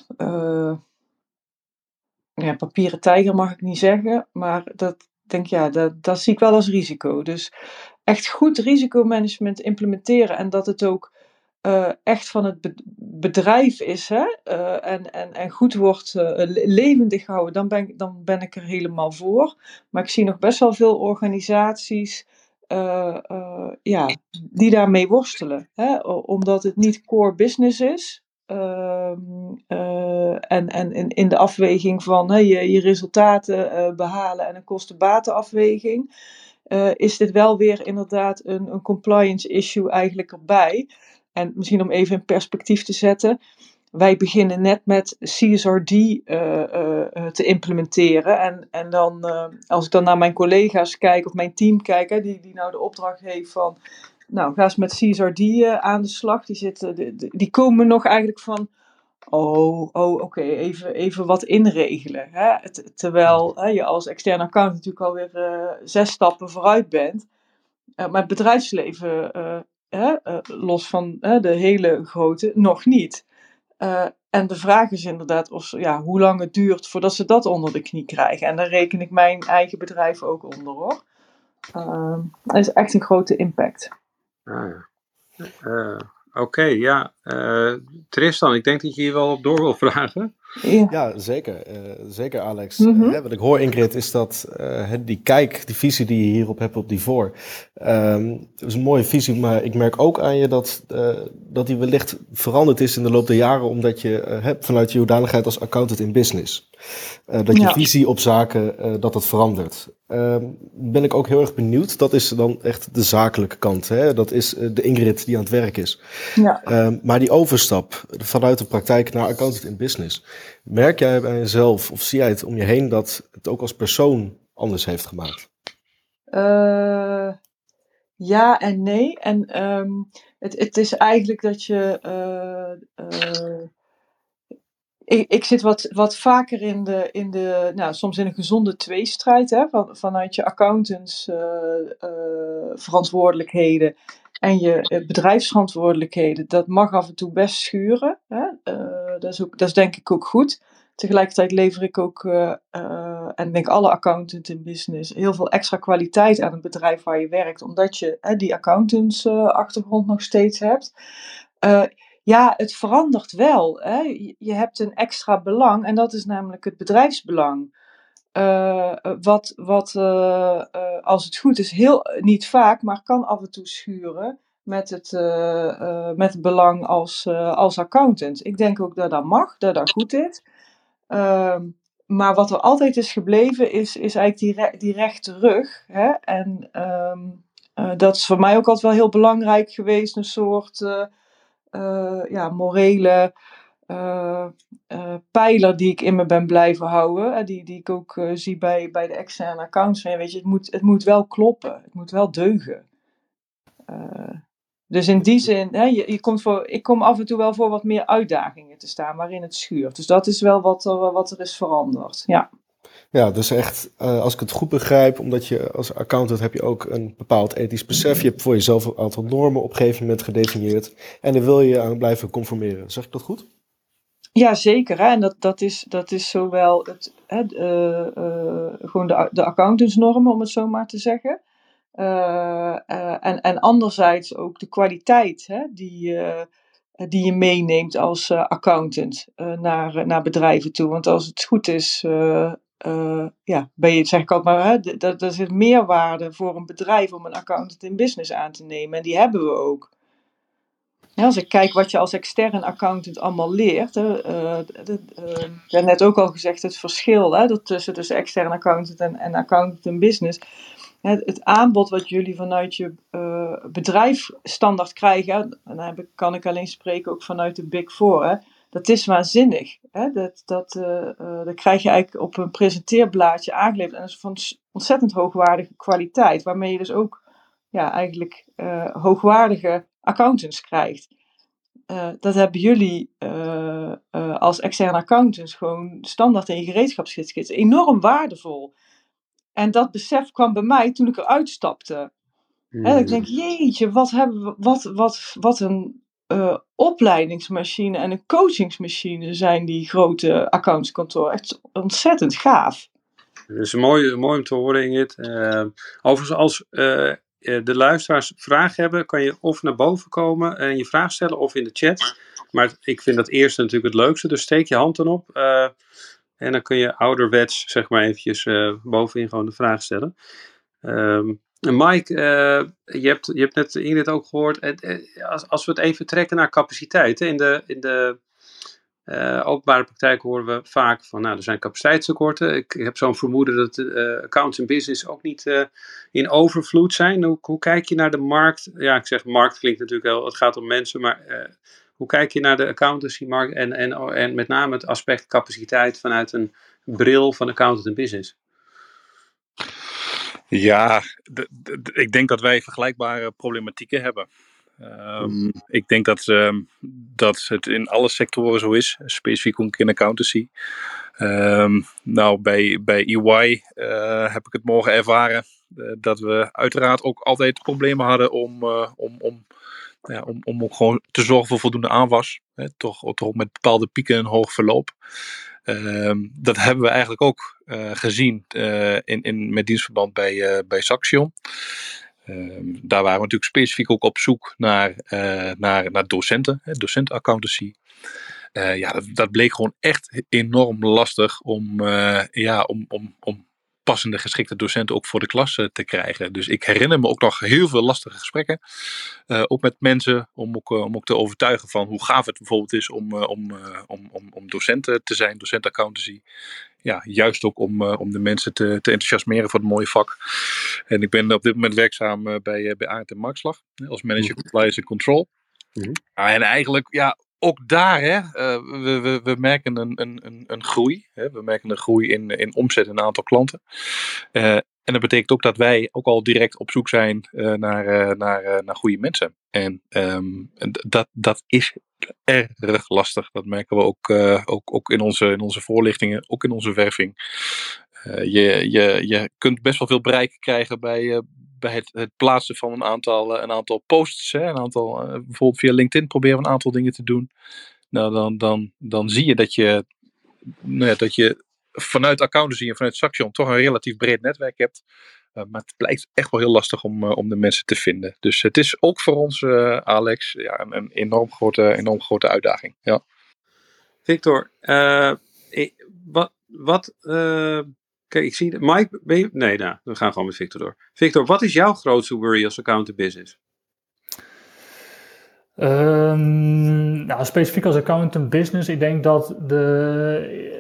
ja, papieren tijger mag ik niet zeggen, maar dat denk ja, dat, dat zie ik wel als risico. Dus echt goed risicomanagement implementeren en dat het ook echt van het bedrijf is hè, en, en, en goed wordt levendig gehouden, dan ben, dan ben ik er helemaal voor. Maar ik zie nog best wel veel organisaties uh, ja, die daarmee worstelen. Hè, omdat het niet core business is. Ehm, en en in, in de afweging van hè, je, je resultaten behalen en een kosten-batenafweging. is dit wel weer inderdaad een, een compliance issue eigenlijk erbij. En misschien om even in perspectief te zetten. Wij beginnen net met CSRD uh, uh, te implementeren. En, en dan, als ik dan naar mijn collega's kijk of mijn team kijk, hè, die, die nou de opdracht heeft van. Nou, ga eens met CSRD aan de slag. Die, zitten, die, die komen nog eigenlijk van. Oh, oh oké, even, even wat inregelen. Hè? Terwijl hè, je als externe account natuurlijk alweer zes stappen vooruit bent. maar het bedrijfsleven los van de hele grote, nog niet. Uh, en de vraag is inderdaad of, ja, hoe lang het duurt voordat ze dat onder de knie krijgen. En daar reken ik mijn eigen bedrijf ook onder hoor. Uh, dat is echt een grote impact. Ah, ja. Oké, ja. Tristan, ik denk dat je hier wel op door wil vragen. Ja, ja zeker. Uh, zeker Alex. Mm -hmm. uh, wat ik hoor Ingrid is dat uh, die kijk, die visie die je hierop hebt op die voor. Um, dat is een mooie visie, maar ik merk ook aan je dat, dat die wellicht veranderd is in de loop der jaren. Omdat je hebt vanuit je hoedanigheid als accountant in business. Dat je ja. visie op zaken, dat dat verandert. Um, ben ik ook heel erg benieuwd. Dat is dan echt de zakelijke kant. Hè? Dat is de Ingrid die aan het werk is. Ja. Um, maar die overstap vanuit de praktijk naar accountant in business. Merk jij bij jezelf of zie jij het om je heen dat het ook als persoon anders heeft gemaakt? Ja en nee. En um, het, het is eigenlijk dat je. Ik, ik, zit wat, wat vaker in de, in de, nou, soms in een gezonde tweestrijd, hè, van, vanuit je accountants verantwoordelijkheden en je bedrijfsverantwoordelijkheden. Dat mag af en toe best schuren. Hè. dat, is ook, dat is denk ik ook goed. Tegelijkertijd lever ik ook, en denk alle accountants in business, heel veel extra kwaliteit aan het bedrijf waar je werkt, omdat je die accountantsachtergrond nog steeds hebt. Ja, het verandert wel. Hè. Je hebt een extra belang en dat is namelijk het bedrijfsbelang. wat, wat als het goed is, heel, niet vaak, maar kan af en toe schuren met het, met belang als, als accountant. Ik denk ook dat dat mag, dat dat goed is. Uh, maar wat er altijd is gebleven, is, is eigenlijk die, die rechte rug. Hè? En uh, dat is voor mij ook altijd wel heel belangrijk geweest. Een soort ja, morele pijler die ik in me ben blijven houden. Die, die ik ook zie bij, bij de externe accounts. Weet je, het, moet, het moet wel kloppen. Het moet wel deugen. Dus in die zin, hè, je, je komt voor, ik kom af en toe wel voor wat meer uitdagingen te staan waarin het schuurt. Dus dat is wel wat er, wat er is veranderd. Ja. Ja, dus echt, uh, als ik het goed begrijp, omdat je als accountant heb je ook een bepaald ethisch besef. Je hebt voor jezelf een aantal normen op een gegeven moment gedefinieerd. En daar wil je aan blijven conformeren. Zeg ik dat goed? Ja, zeker. Hè? En dat, dat, is, dat is zowel het, hè, uh, uh, gewoon de, de accountantsnormen, om het zo maar te zeggen. En, en anderzijds ook de kwaliteit hè, die, die je meeneemt als accountant naar, naar bedrijven toe. Want als het goed is, ja, ben je, zeg ik altijd maar, dat, er zit meerwaarde voor een bedrijf om een accountant in business aan te nemen. En die hebben we ook. Als ik kijk wat je als extern accountant allemaal leert. Hè, heb net ook al gezegd, het verschil hè, tussen, tussen extern accountant en, accountant in business het, het aanbod wat jullie vanuit je uh, bedrijf standaard krijgen, en dan heb ik, kan ik alleen spreken ook vanuit de Big Four, hè, dat is waanzinnig. Hè? Dat, dat, uh, uh, dat krijg je eigenlijk op een presenteerblaadje aangeleverd en dat is van ontzettend hoogwaardige kwaliteit, waarmee je dus ook ja, eigenlijk hoogwaardige accountants krijgt. dat hebben jullie als externe accountants gewoon standaard in je gereedschapsgids. Enorm waardevol. En dat besef kwam bij mij toen ik eruit stapte. Mm. ik denk, jeetje, wat, hebben we, wat, wat, wat een uh, opleidingsmachine en een coachingsmachine zijn die grote accountskantoren. Echt ontzettend gaaf. Dat is mooi, mooi om te horen, Ingrid. Uh, overigens, als uh, de luisteraars vragen hebben, kan je of naar boven komen en je vraag stellen of in de chat. Maar ik vind dat eerste natuurlijk het leukste. Dus steek je hand dan op. eh, en dan kun je ouderwets, zeg maar eventjes eh, bovenin gewoon de vraag stellen. Ehm, Mike, eh, je, hebt, je hebt net Ingrid ook gehoord. eh, eh, als, als we het even trekken naar capaciteit. In de, in de openbare praktijk horen we vaak van, nou, er zijn capaciteitstekorten. Ik heb zo'n vermoeden dat uh, accounts en business ook niet in overvloed zijn. Hoe, hoe, kijk je naar de markt? Ja, ik zeg markt klinkt natuurlijk wel, het gaat om mensen, maar hoe kijk je naar de accountancy-markt en, en, en met name het aspect capaciteit vanuit een bril van accountant en business? Ja, ik denk dat wij vergelijkbare problematieken hebben. Um, ik denk dat, um, dat het in alle sectoren zo is, specifiek ook in accountancy. Um, nou, bij, bij EY uh, heb ik het mogen ervaren uh, dat we uiteraard ook altijd problemen hadden om, uh, om, om, ja, om, om ook gewoon te zorgen voor voldoende aanwas. Hè, toch, toch met bepaalde pieken en hoog verloop. Dat hebben we eigenlijk ook gezien in, in, met dienstverband bij, bij Saxion. Um, daar waren we natuurlijk specifiek ook op zoek naar, uh, naar, naar docenten, docentaccountancy. Uh, ja, dat, dat, bleek gewoon echt enorm lastig om, ja, om, om, om passende geschikte docenten ook voor de klas te krijgen. Dus ik herinner me ook nog heel veel lastige gesprekken. ook met mensen om ook, om ook te overtuigen van hoe gaaf het bijvoorbeeld is om, om, om, om, om docenten te zijn, docentaccountancy ja, juist ook om, uh, om de mensen te, te enthousiasmeren voor het mooie vak. En ik ben op dit moment werkzaam uh, bij, uh, bij Arendt en Markslag als manager Mhm. compliance en control. Mhm. En eigenlijk, ja, ook daar, hè, we, we, we merken een, een, een, groei. Hè, we merken een groei in, in omzet en aantal klanten. en dat betekent ook dat wij ook al direct op zoek zijn naar, naar, naar goede mensen. En um, dat, dat is erg lastig. Dat merken we ook, ook, ook in, onze, in onze voorlichtingen, ook in onze werving. Je, je, je kunt best wel veel bereik krijgen bij, bij het, het, plaatsen van een aantal, een aantal posts. Hè, een aantal, bijvoorbeeld via LinkedIn proberen een aantal dingen te doen. Nou, dan, dan, dan zie je dat je, nou ja, dat je vanuit accountancy en vanuit Saxion toch een relatief breed netwerk hebt. Uh, maar het blijkt echt wel heel lastig om, om de mensen te vinden. Dus het is ook voor ons, Alex, ja, een, een, enorm, grote, enorm grote uitdaging. Ja. Victor, wat. wat kijk, ik zie. Mike, ben je, nee, nou, we gaan gewoon met Victor door. Victor, wat is jouw grootste worry als accountant business? Um, nou, specifiek als accountant business, ik denk dat de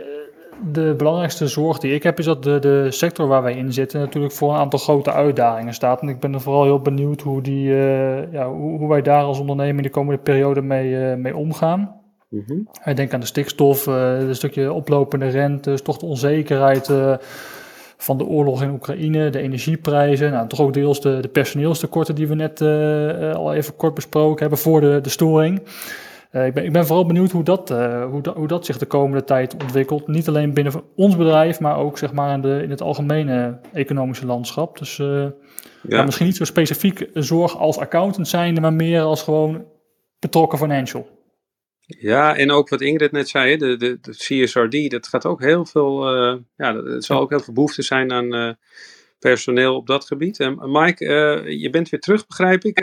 de belangrijkste zorg die ik heb is dat de, de sector waar wij in zitten natuurlijk voor een aantal grote uitdagingen staat. En ik ben er vooral heel benieuwd hoe, die, uh, ja, hoe, hoe, wij daar als onderneming de komende periode mee, uh, mee omgaan. Mm -hmm. Ik denk aan de stikstof, uh, een stukje oplopende rentes, toch de onzekerheid van de oorlog in Oekraïne, de energieprijzen. Nou, toch ook deels de, de personeelstekorten die we net al even kort besproken hebben voor de, de storing. Uh, ik, ben, ik ben vooral benieuwd hoe dat, uh, hoe, da, hoe dat zich de komende tijd ontwikkelt. Niet alleen binnen ons bedrijf, maar ook zeg maar in, de, in het algemene economische landschap. Dus ja. Ja, misschien niet zo specifiek zorg als accountant zijnde, maar meer als gewoon betrokken financial. Ja, en ook wat Ingrid net zei, de, de, de CSRD, dat gaat ook heel veel, ja, er zal ook heel veel behoefte zijn aan personeel op dat gebied. En Mike, je bent weer terug, begrijp ik.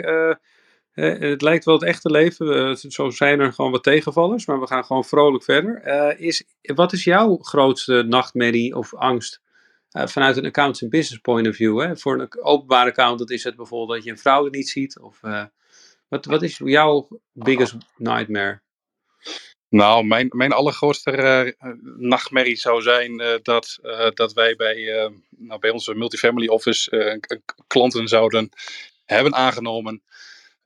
Uh, het lijkt wel het echte leven. Uh, zo zijn er gewoon wat tegenvallers, maar we gaan gewoon vrolijk verder. Uh, is, wat is jouw grootste nachtmerrie of angst vanuit een accounts en business point of view? Hè? Voor een openbare accountant is het bijvoorbeeld dat je een fraude niet ziet. Of, wat, wat is jouw biggest nightmare? Nou, mijn, mijn allergrootste nachtmerrie zou zijn dat, dat wij bij, nou, bij onze multifamily office klanten zouden hebben aangenomen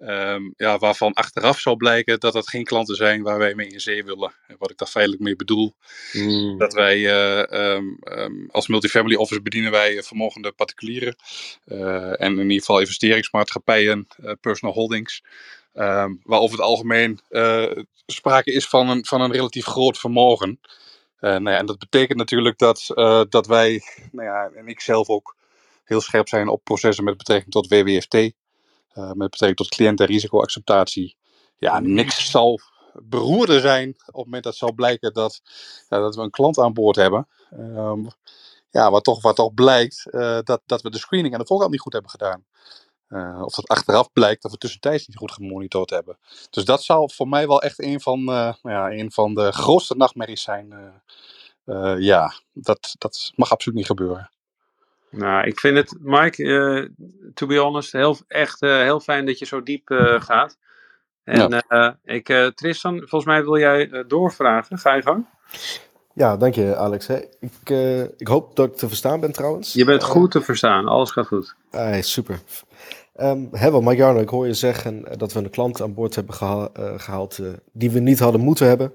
Um, ja, waarvan achteraf zou blijken dat dat geen klanten zijn waar wij mee in zee willen. En wat ik daar feitelijk mee bedoel, mm. dat wij uh, um, um, als multifamily office bedienen wij vermogende particulieren uh, en in ieder geval investeringsmaatschappijen, uh, personal holdings, waar over het algemeen sprake is van een, van een relatief groot vermogen. nou ja, en dat betekent natuurlijk dat, dat wij, nou ja, en ik zelf ook, heel scherp zijn op processen met betrekking tot WWFT. Met betrekking tot cliënt- en risicoacceptatie. Ja, niks zal beroerder zijn op het moment dat zal blijken dat, ja, dat we een klant aan boord hebben. Um, ja, wat toch, wat toch blijkt uh, dat, dat we de screening en de voorkant niet goed hebben gedaan. Uh, of dat achteraf blijkt dat we tussentijds niet goed gemonitord hebben. Dus dat zal voor mij wel echt een van, uh, ja, een van de grootste nachtmerries zijn. Uh, ja, dat, dat mag absoluut niet gebeuren. Nou, ik vind het, Mike, to be honest, heel, echt heel fijn dat je zo diep gaat. En ja. ik, Tristan, volgens mij wil jij doorvragen. Ga je gang. Ja, dank je Alex. Ik, ik hoop dat ik te verstaan ben trouwens. Je bent goed te verstaan, alles gaat goed. Super. Um, hè, Marjarno, ik hoor je zeggen eh, dat we een klant aan boord hebben geha uh, gehaald uh, die we niet hadden moeten hebben.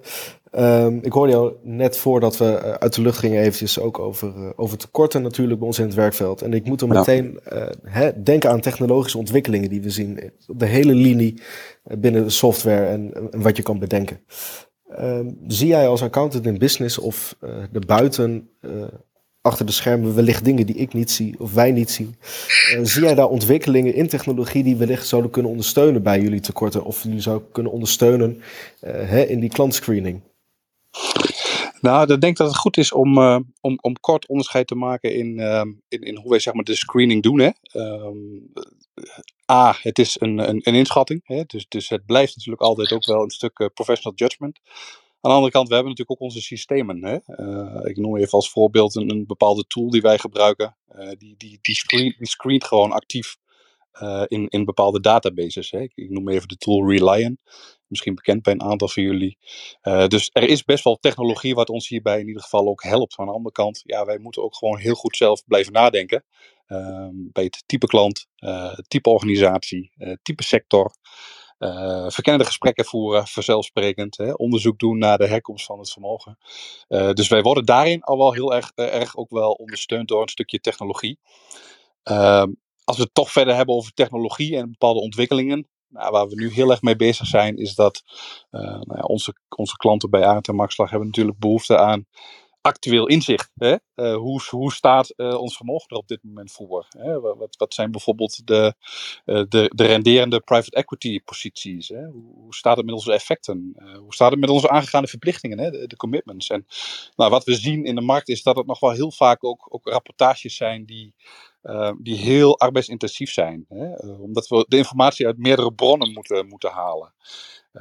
Um, ik hoorde jou net voordat we uh, uit de lucht gingen eventjes ook over, over tekorten natuurlijk bij ons in het werkveld. En ik moet er meteen hè, denken aan technologische ontwikkelingen die we zien op de hele linie binnen de software en, en, wat je kan bedenken. Um, zie jij als accountant in business of de buiten achter de schermen wellicht dingen die ik niet zie of wij niet zien. Uh, zie jij daar ontwikkelingen in technologie die wellicht zouden kunnen ondersteunen bij jullie tekorten of jullie zouden kunnen ondersteunen uh, hè, in die klantscreening? Nou, ik denk dat het goed is om, uh, om, om kort onderscheid te maken in, in, in, hoe wij zeg maar, de screening doen. Hè. Um, A, het is een, een, een inschatting. Hè. Dus, dus het blijft natuurlijk altijd ook wel een stuk professional judgment. Aan de andere kant, we hebben natuurlijk ook onze systemen. Hè? Uh, ik noem even als voorbeeld een, bepaalde tool die wij gebruiken. Uh, die, die, die, screen, screent gewoon actief uh, in, in bepaalde databases. Hè? Ik, noem even de tool Reliant. Misschien bekend bij een aantal van jullie. dus er is best wel technologie wat ons hierbij in ieder geval ook helpt. Aan de andere kant, ja, wij moeten ook gewoon heel goed zelf blijven nadenken. Ehm, bij het type klant, type organisatie, type sector. Uh, verkennende gesprekken voeren, vanzelfsprekend. Hè, onderzoek doen naar de herkomst van het vermogen. Uh, dus wij worden daarin al wel heel erg, uh, erg ook wel ondersteund door een stukje technologie. Ehm, als we het toch verder hebben over technologie en bepaalde ontwikkelingen. Nou, waar we nu heel erg mee bezig zijn, is dat nou ja, onze, onze klanten bij Arendt en Maxlag hebben natuurlijk behoefte aan actueel inzicht. Hè? Uh, hoe, hoe staat uh, ons vermogen er op dit moment voor? Hè? Wat, wat zijn bijvoorbeeld de, uh, de, de renderende private equity posities? Hè? Hoe, hoe, staat het met onze effecten? hoe staat het met onze aangegaande verplichtingen, hè? De, de, commitments? En nou, wat we zien in de markt is dat het nog wel heel vaak ook, ook rapportages zijn die, die heel arbeidsintensief zijn. Hè? omdat we de informatie uit meerdere bronnen moeten, moeten halen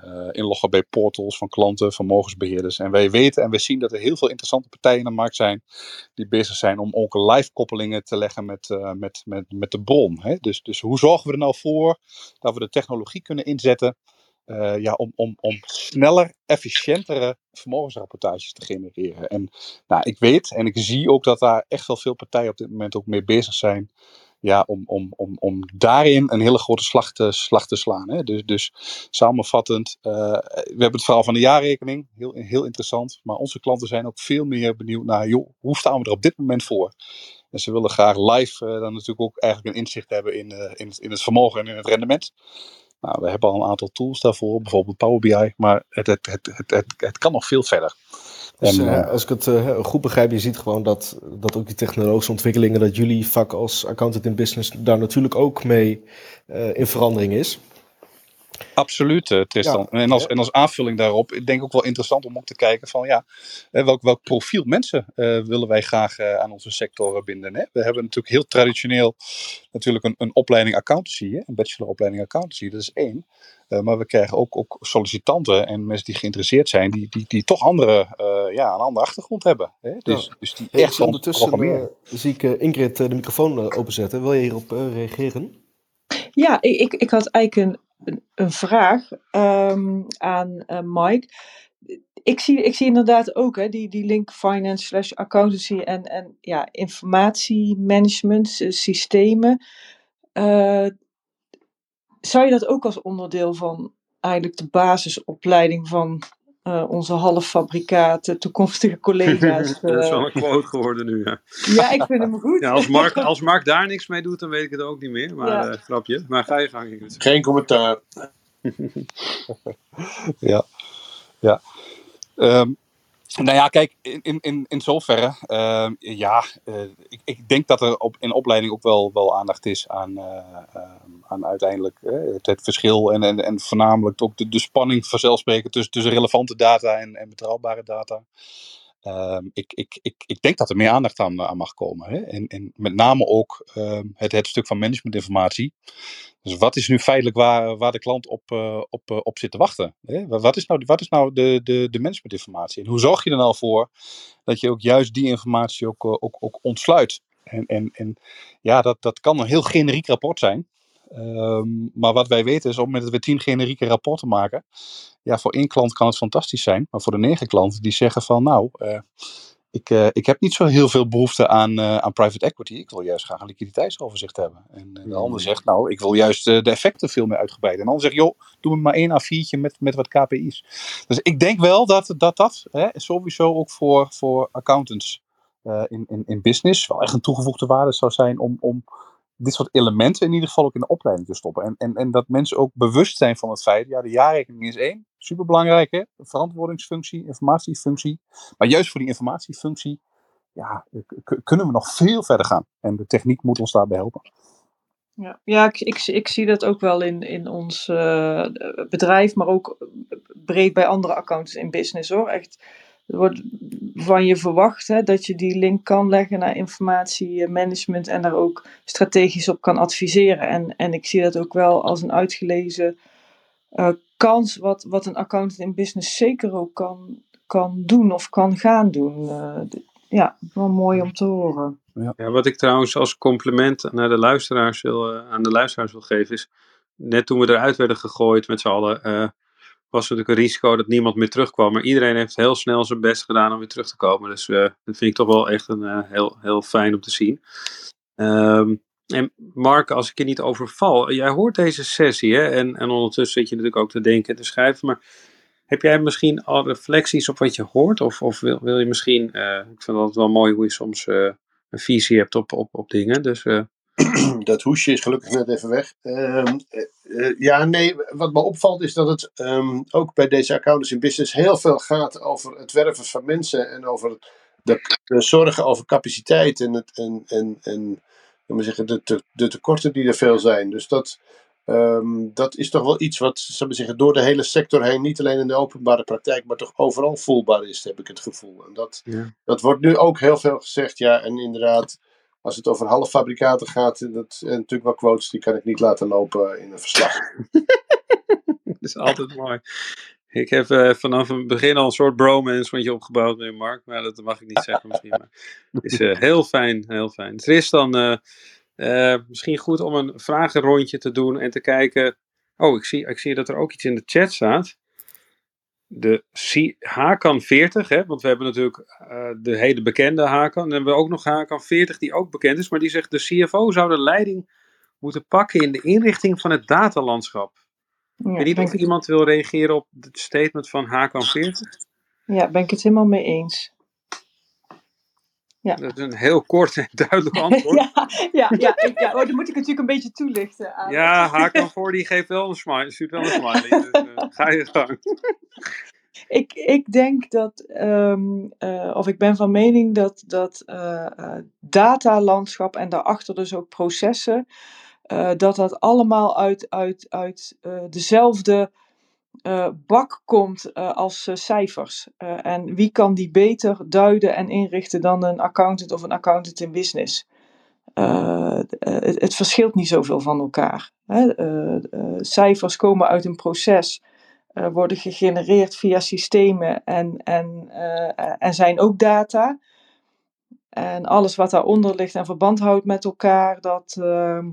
uh, inloggen bij portals van klanten, vermogensbeheerders. En wij weten en we zien dat er heel veel interessante partijen in de markt zijn die bezig zijn om ook live koppelingen te leggen met, uh, met, met, met de bron. Hè? Dus, dus hoe zorgen we er nou voor dat we de technologie kunnen inzetten uh, ja, om, om, om sneller, efficiëntere vermogensrapportages te genereren. En nou, ik weet en ik zie ook dat daar echt wel veel partijen op dit moment ook mee bezig zijn ja, om, om, om, om daarin een hele grote slag te, te slaan. Hè. Dus, dus samenvattend, uh, we hebben het verhaal van de jaarrekening, heel, heel interessant. Maar onze klanten zijn ook veel meer benieuwd naar, joh, hoe staan we er op dit moment voor? En ze willen graag live uh, dan natuurlijk ook eigenlijk een inzicht hebben in, uh, in, in het vermogen en in het rendement. Nou, we hebben al een aantal tools daarvoor, bijvoorbeeld Power BI, maar het, het, het, het, het, het kan nog veel verder. Dus, en, uh, als ik het uh, goed begrijp, je ziet gewoon dat, dat ook die technologische ontwikkelingen, dat jullie vak als accountant in business daar natuurlijk ook mee uh, in verandering is. Absoluut, uh, Tristan. Ja, en, als, en als aanvulling daarop, ik denk ook wel interessant om ook te kijken van ja, welk, welk profiel mensen uh, willen wij graag uh, aan onze sector binden. Hè? We hebben natuurlijk heel traditioneel natuurlijk een, een opleiding accountancy, hè? een bacheloropleiding accountancy, dat is één. maar we krijgen ook, ook sollicitanten en mensen die geïnteresseerd zijn, die, die, die toch andere, ja, een andere achtergrond hebben. Hè? Dus, ja. dus die hey, echt ondertussen zie ik Ingrid de microfoon openzetten. Wil je hierop reageren? Ja, ik, ik had eigenlijk een een, vraag um, aan uh, Mike. Ik zie, ik zie inderdaad ook hè, die, die link finance slash accountancy en, en ja, informatiemanagement uh, systemen. Uh, zou je dat ook als onderdeel van eigenlijk de basisopleiding van uh, onze halffabrikaten, toekomstige collega's. dat is wel een quote geworden nu, ja. Ja, ik vind hem goed. Ja, als, Mark, als Mark daar niks mee doet, dan weet ik het ook niet meer. Maar ja. uh, grapje. Maar ga je gang. Geen commentaar. ja. Ja. Um, nou ja, kijk, in, in, in zoverre, uh, ja, uh, ik, ik denk dat er op, in opleiding ook wel, wel aandacht is aan, uh, aan uiteindelijk het, het, verschil en, en, en voornamelijk ook de, de spanning vanzelfsprekend tussen, tussen relevante data en, en betrouwbare data. Ehm, ik, ik, ik, ik denk dat er meer aandacht aan, aan mag komen. Hè? En, en met name ook ehm, het, het stuk van managementinformatie. Dus wat is nu feitelijk waar, waar de klant op, uh, op, uh, op zit te wachten? Hè? Wat is nou, wat is nou de, de, de managementinformatie? En hoe zorg je er nou voor dat je ook juist die informatie ook, ook, ook ontsluit? En, en, en ja, dat, dat kan een heel generiek rapport zijn. Um, maar wat wij weten is, op het moment dat we tien generieke rapporten maken, ja, voor één klant kan het fantastisch zijn, maar voor de negen klanten die zeggen van, nou, uh, ik, uh, ik heb niet zo heel veel behoefte aan, uh, aan private equity, ik wil juist graag een liquiditeitsoverzicht hebben. En de ander zegt, nou, ik wil juist de effecten veel meer uitgebreid. En de ander zegt, joh, doe me maar één A4'tje met, met wat KPI's. Dus ik denk wel dat dat, dat hè, sowieso ook voor, voor accountants in, in, in business wel echt een toegevoegde waarde zou zijn om, om dit soort elementen in ieder geval ook in de opleiding te stoppen. En, en, en dat mensen ook bewust zijn van het feit, ja, de jaarrekening is één, superbelangrijk hè, verantwoordingsfunctie, informatiefunctie. Maar juist voor die informatiefunctie, ja, kunnen we nog veel verder gaan. En de techniek moet ons daarbij helpen. Ja, ja ik, ik, ik zie dat ook wel in, in ons uh, bedrijf, maar ook breed bij andere accountants in business hoor. Echt er wordt van je verwacht hè, dat je die link kan leggen naar informatiemanagement en daar ook strategisch op kan adviseren. En, en ik zie dat ook wel als een uitgelezen uh, kans, wat, wat een accountant in business zeker ook kan, kan doen of kan gaan doen. Uh, ja, wel mooi om te horen. Ja. ja. wat ik trouwens als compliment naar de luisteraars wil, uh, aan de luisteraars wil geven is, net toen we eruit werden gegooid met z'n allen, was natuurlijk een risico dat niemand meer terugkwam. Maar iedereen heeft heel snel zijn best gedaan om weer terug te komen. Dus uh, dat vind ik toch wel echt een, uh, heel, heel fijn om te zien. Um, en Mark, als ik je niet overval, jij hoort deze sessie hè? En, en ondertussen zit je natuurlijk ook te denken en te schrijven. Maar heb jij misschien al reflecties op wat je hoort? Of, of wil, wil je misschien, uh, ik vind het wel mooi hoe je soms een visie hebt op, op, op dingen. Dus dat hoesje is gelukkig net even weg. Uh, uh, ja, nee, wat me opvalt is dat het um, ook bij deze accountants in business heel veel gaat over het werven van mensen en over de, de zorgen over capaciteit en, het, en, en, en maar zeggen, de, de, de, tekorten die er veel zijn. Dus dat, um, dat is toch wel iets wat zou zeggen, door de hele sector heen, niet alleen in de openbare praktijk, maar toch overal voelbaar is, heb ik het gevoel. En dat, ja. dat wordt nu ook heel veel gezegd, ja, en inderdaad als het over halffabrikaten gaat, dat en natuurlijk wel quotes, die kan ik niet laten lopen in een verslag. dat is altijd mooi. Ik heb uh, vanaf het begin al een soort bromance met je opgebouwd met Mark, maar dat mag ik niet zeggen misschien. Maar het is uh, heel fijn, heel fijn. Tristan, uh, misschien goed om een vragenrondje te doen en te kijken. Oh, ik zie, ik zie dat er ook iets in de chat staat de Hakan 40, hè, want we hebben natuurlijk uh, de hele bekende Hakan. En dan hebben we ook nog Hakan 40 die ook bekend is, maar die zegt de CFO zou de leiding moeten pakken in de inrichting van het datalandschap. Ja, ik weet niet of iemand wil reageren op het statement van Hakan 40. Ja, ben ik het helemaal mee eens. Ja. Dat is een heel kort en duidelijk antwoord. ja, ja, ja, ik, ja. Oh, dan moet ik natuurlijk een beetje toelichten. Aan ja, Hakan voor die geeft wel een smiley, stuurt wel een smiley. dus uh, ga je gang. ik, ik denk dat, um, uh, of ik ben van mening dat, dat uh, datalandschap en daarachter dus ook processen, dat dat allemaal uit, uit, uit dezelfde bak komt uh, als uh, cijfers. en wie kan die beter duiden en inrichten dan een accountant of een accountant in business? Het, het, verschilt niet zoveel van elkaar. Hè? cijfers komen uit een proces, worden gegenereerd via systemen en, en, en zijn ook data. En alles wat daaronder ligt en verband houdt met elkaar, dat, ehm,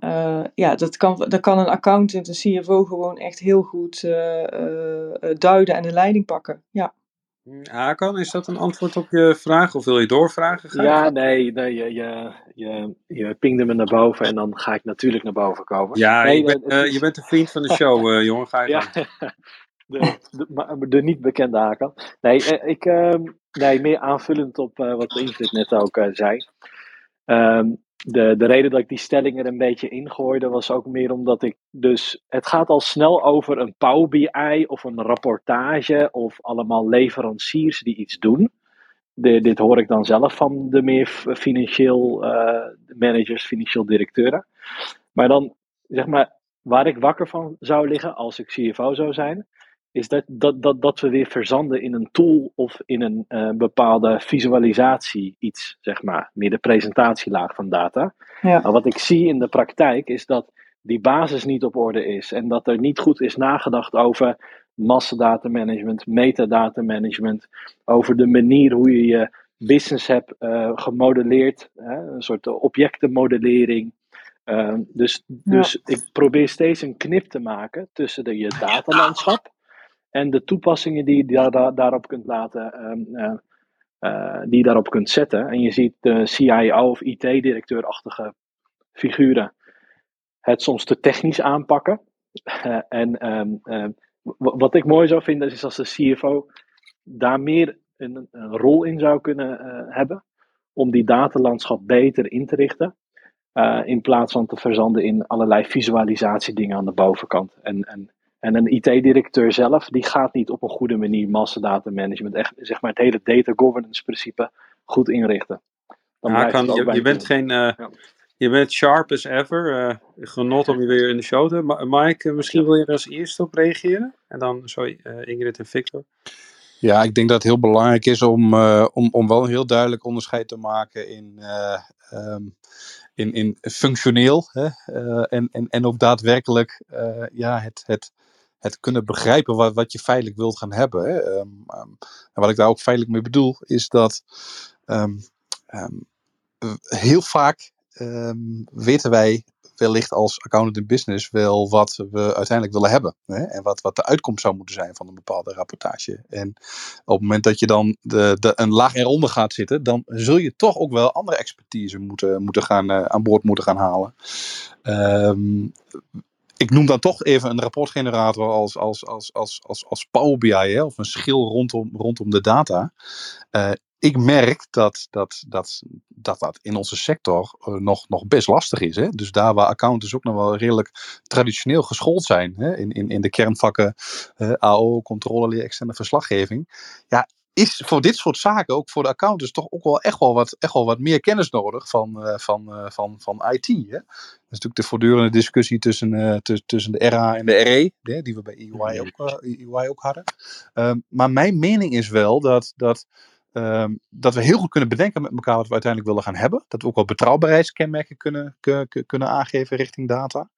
uh, ja, dat kan, dat kan een accountant, een CFO gewoon echt heel goed uh, uh, duiden en de leiding pakken. Ja. Hakan, is dat een antwoord op je vraag of wil je doorvragen? Ga ja, nee, nee je, je, je, je pingde me naar boven en dan ga ik natuurlijk naar boven komen. Ja, nee, je, bent, je bent een vriend van de show, jongen. Ga je ja, de, de, de, niet bekende Hakan. Nee, ik, ehm, nee, meer aanvullend op wat Ingrid net ook zei. Um, de, de reden dat ik die stelling er een beetje ingooide was ook meer omdat ik dus. Het gaat al snel over een Power BI of een rapportage of allemaal leveranciers die iets doen. De, dit hoor ik dan zelf van de meer financieel uh, managers, financieel directeuren. Maar dan zeg maar, waar ik wakker van zou liggen als ik CFO zou zijn, is dat, dat, dat, dat we weer verzanden in een tool of in een uh, bepaalde visualisatie iets, zeg maar, meer de presentatielaag van data. Ja. Maar wat ik zie in de praktijk is dat die basis niet op orde is en dat er niet goed is nagedacht over massadatamanagement, metadatamanagement, over de manier hoe je je business hebt uh, gemodelleerd, hè, een soort objectenmodellering. Uh, dus dus ik probeer steeds een knip te maken tussen de, je datalandschap en de toepassingen die je daar, daarop kunt laten, um, uh, uh, die je daarop kunt zetten. En je ziet de CIO of IT-directeur-achtige figuren het soms te technisch aanpakken. Uh, en um, um, wat ik mooi zou vinden is als de CFO daar meer een, rol in zou kunnen hebben om die datalandschap beter in te richten. In plaats van te verzanden in allerlei visualisatiedingen aan de bovenkant. En, en en een IT-directeur zelf, die gaat niet op een goede manier massadata management, echt zeg maar het hele data governance principe goed inrichten. Dan ja, kan, je, je bent geen, uh, ja. je bent sharp as ever. Uh, genot om je weer in de show te hebben. Mike, misschien wil je er als eerste op reageren? En dan, sorry, uh, Ingrid en Victor. Ja, ik denk dat het heel belangrijk is om, om, om wel een heel duidelijk onderscheid te maken in, um, in, in functioneel hè, en, en, en ook daadwerkelijk ja, het, het, het kunnen begrijpen wat, wat je feitelijk wilt gaan hebben. Hè. Um, um, en wat ik daar ook feitelijk mee bedoel, is dat um, heel vaak weten wij wellicht als accountant in business wel wat we uiteindelijk willen hebben. Hè? En wat, wat de uitkomst zou moeten zijn van een bepaalde rapportage. En op het moment dat je dan de, de, een laag eronder gaat zitten, dan zul je toch ook wel andere expertise moeten, moeten gaan, uh, aan boord moeten gaan halen. Um, ik noem dan toch even een rapportgenerator als, als, als, als, als, als Power BI, hè, of een schil rondom, rondom de data. Uh, ik merk dat dat, dat, dat dat in onze sector uh, nog, nog best lastig is. Hè? Dus daar waar accountants ook nog wel redelijk traditioneel geschoold zijn, hè? In, in, in de kernvakken uh, AO, controle, leer, externe verslaggeving. Ja, is voor dit soort zaken, ook voor de accountants, toch ook wel echt wel wat, echt wel wat meer kennis nodig van, uh, van, uh, van, van IT. Hè? Dat is natuurlijk de voortdurende discussie tussen, uh, tussen de RA en de RE, hè, die we bij EY ook, EY ook hadden. Um, maar mijn mening is wel dat, dat, um, dat we heel goed kunnen bedenken met elkaar wat we uiteindelijk willen gaan hebben. Dat we ook wel betrouwbaarheidskenmerken kunnen, kunnen aangeven richting data.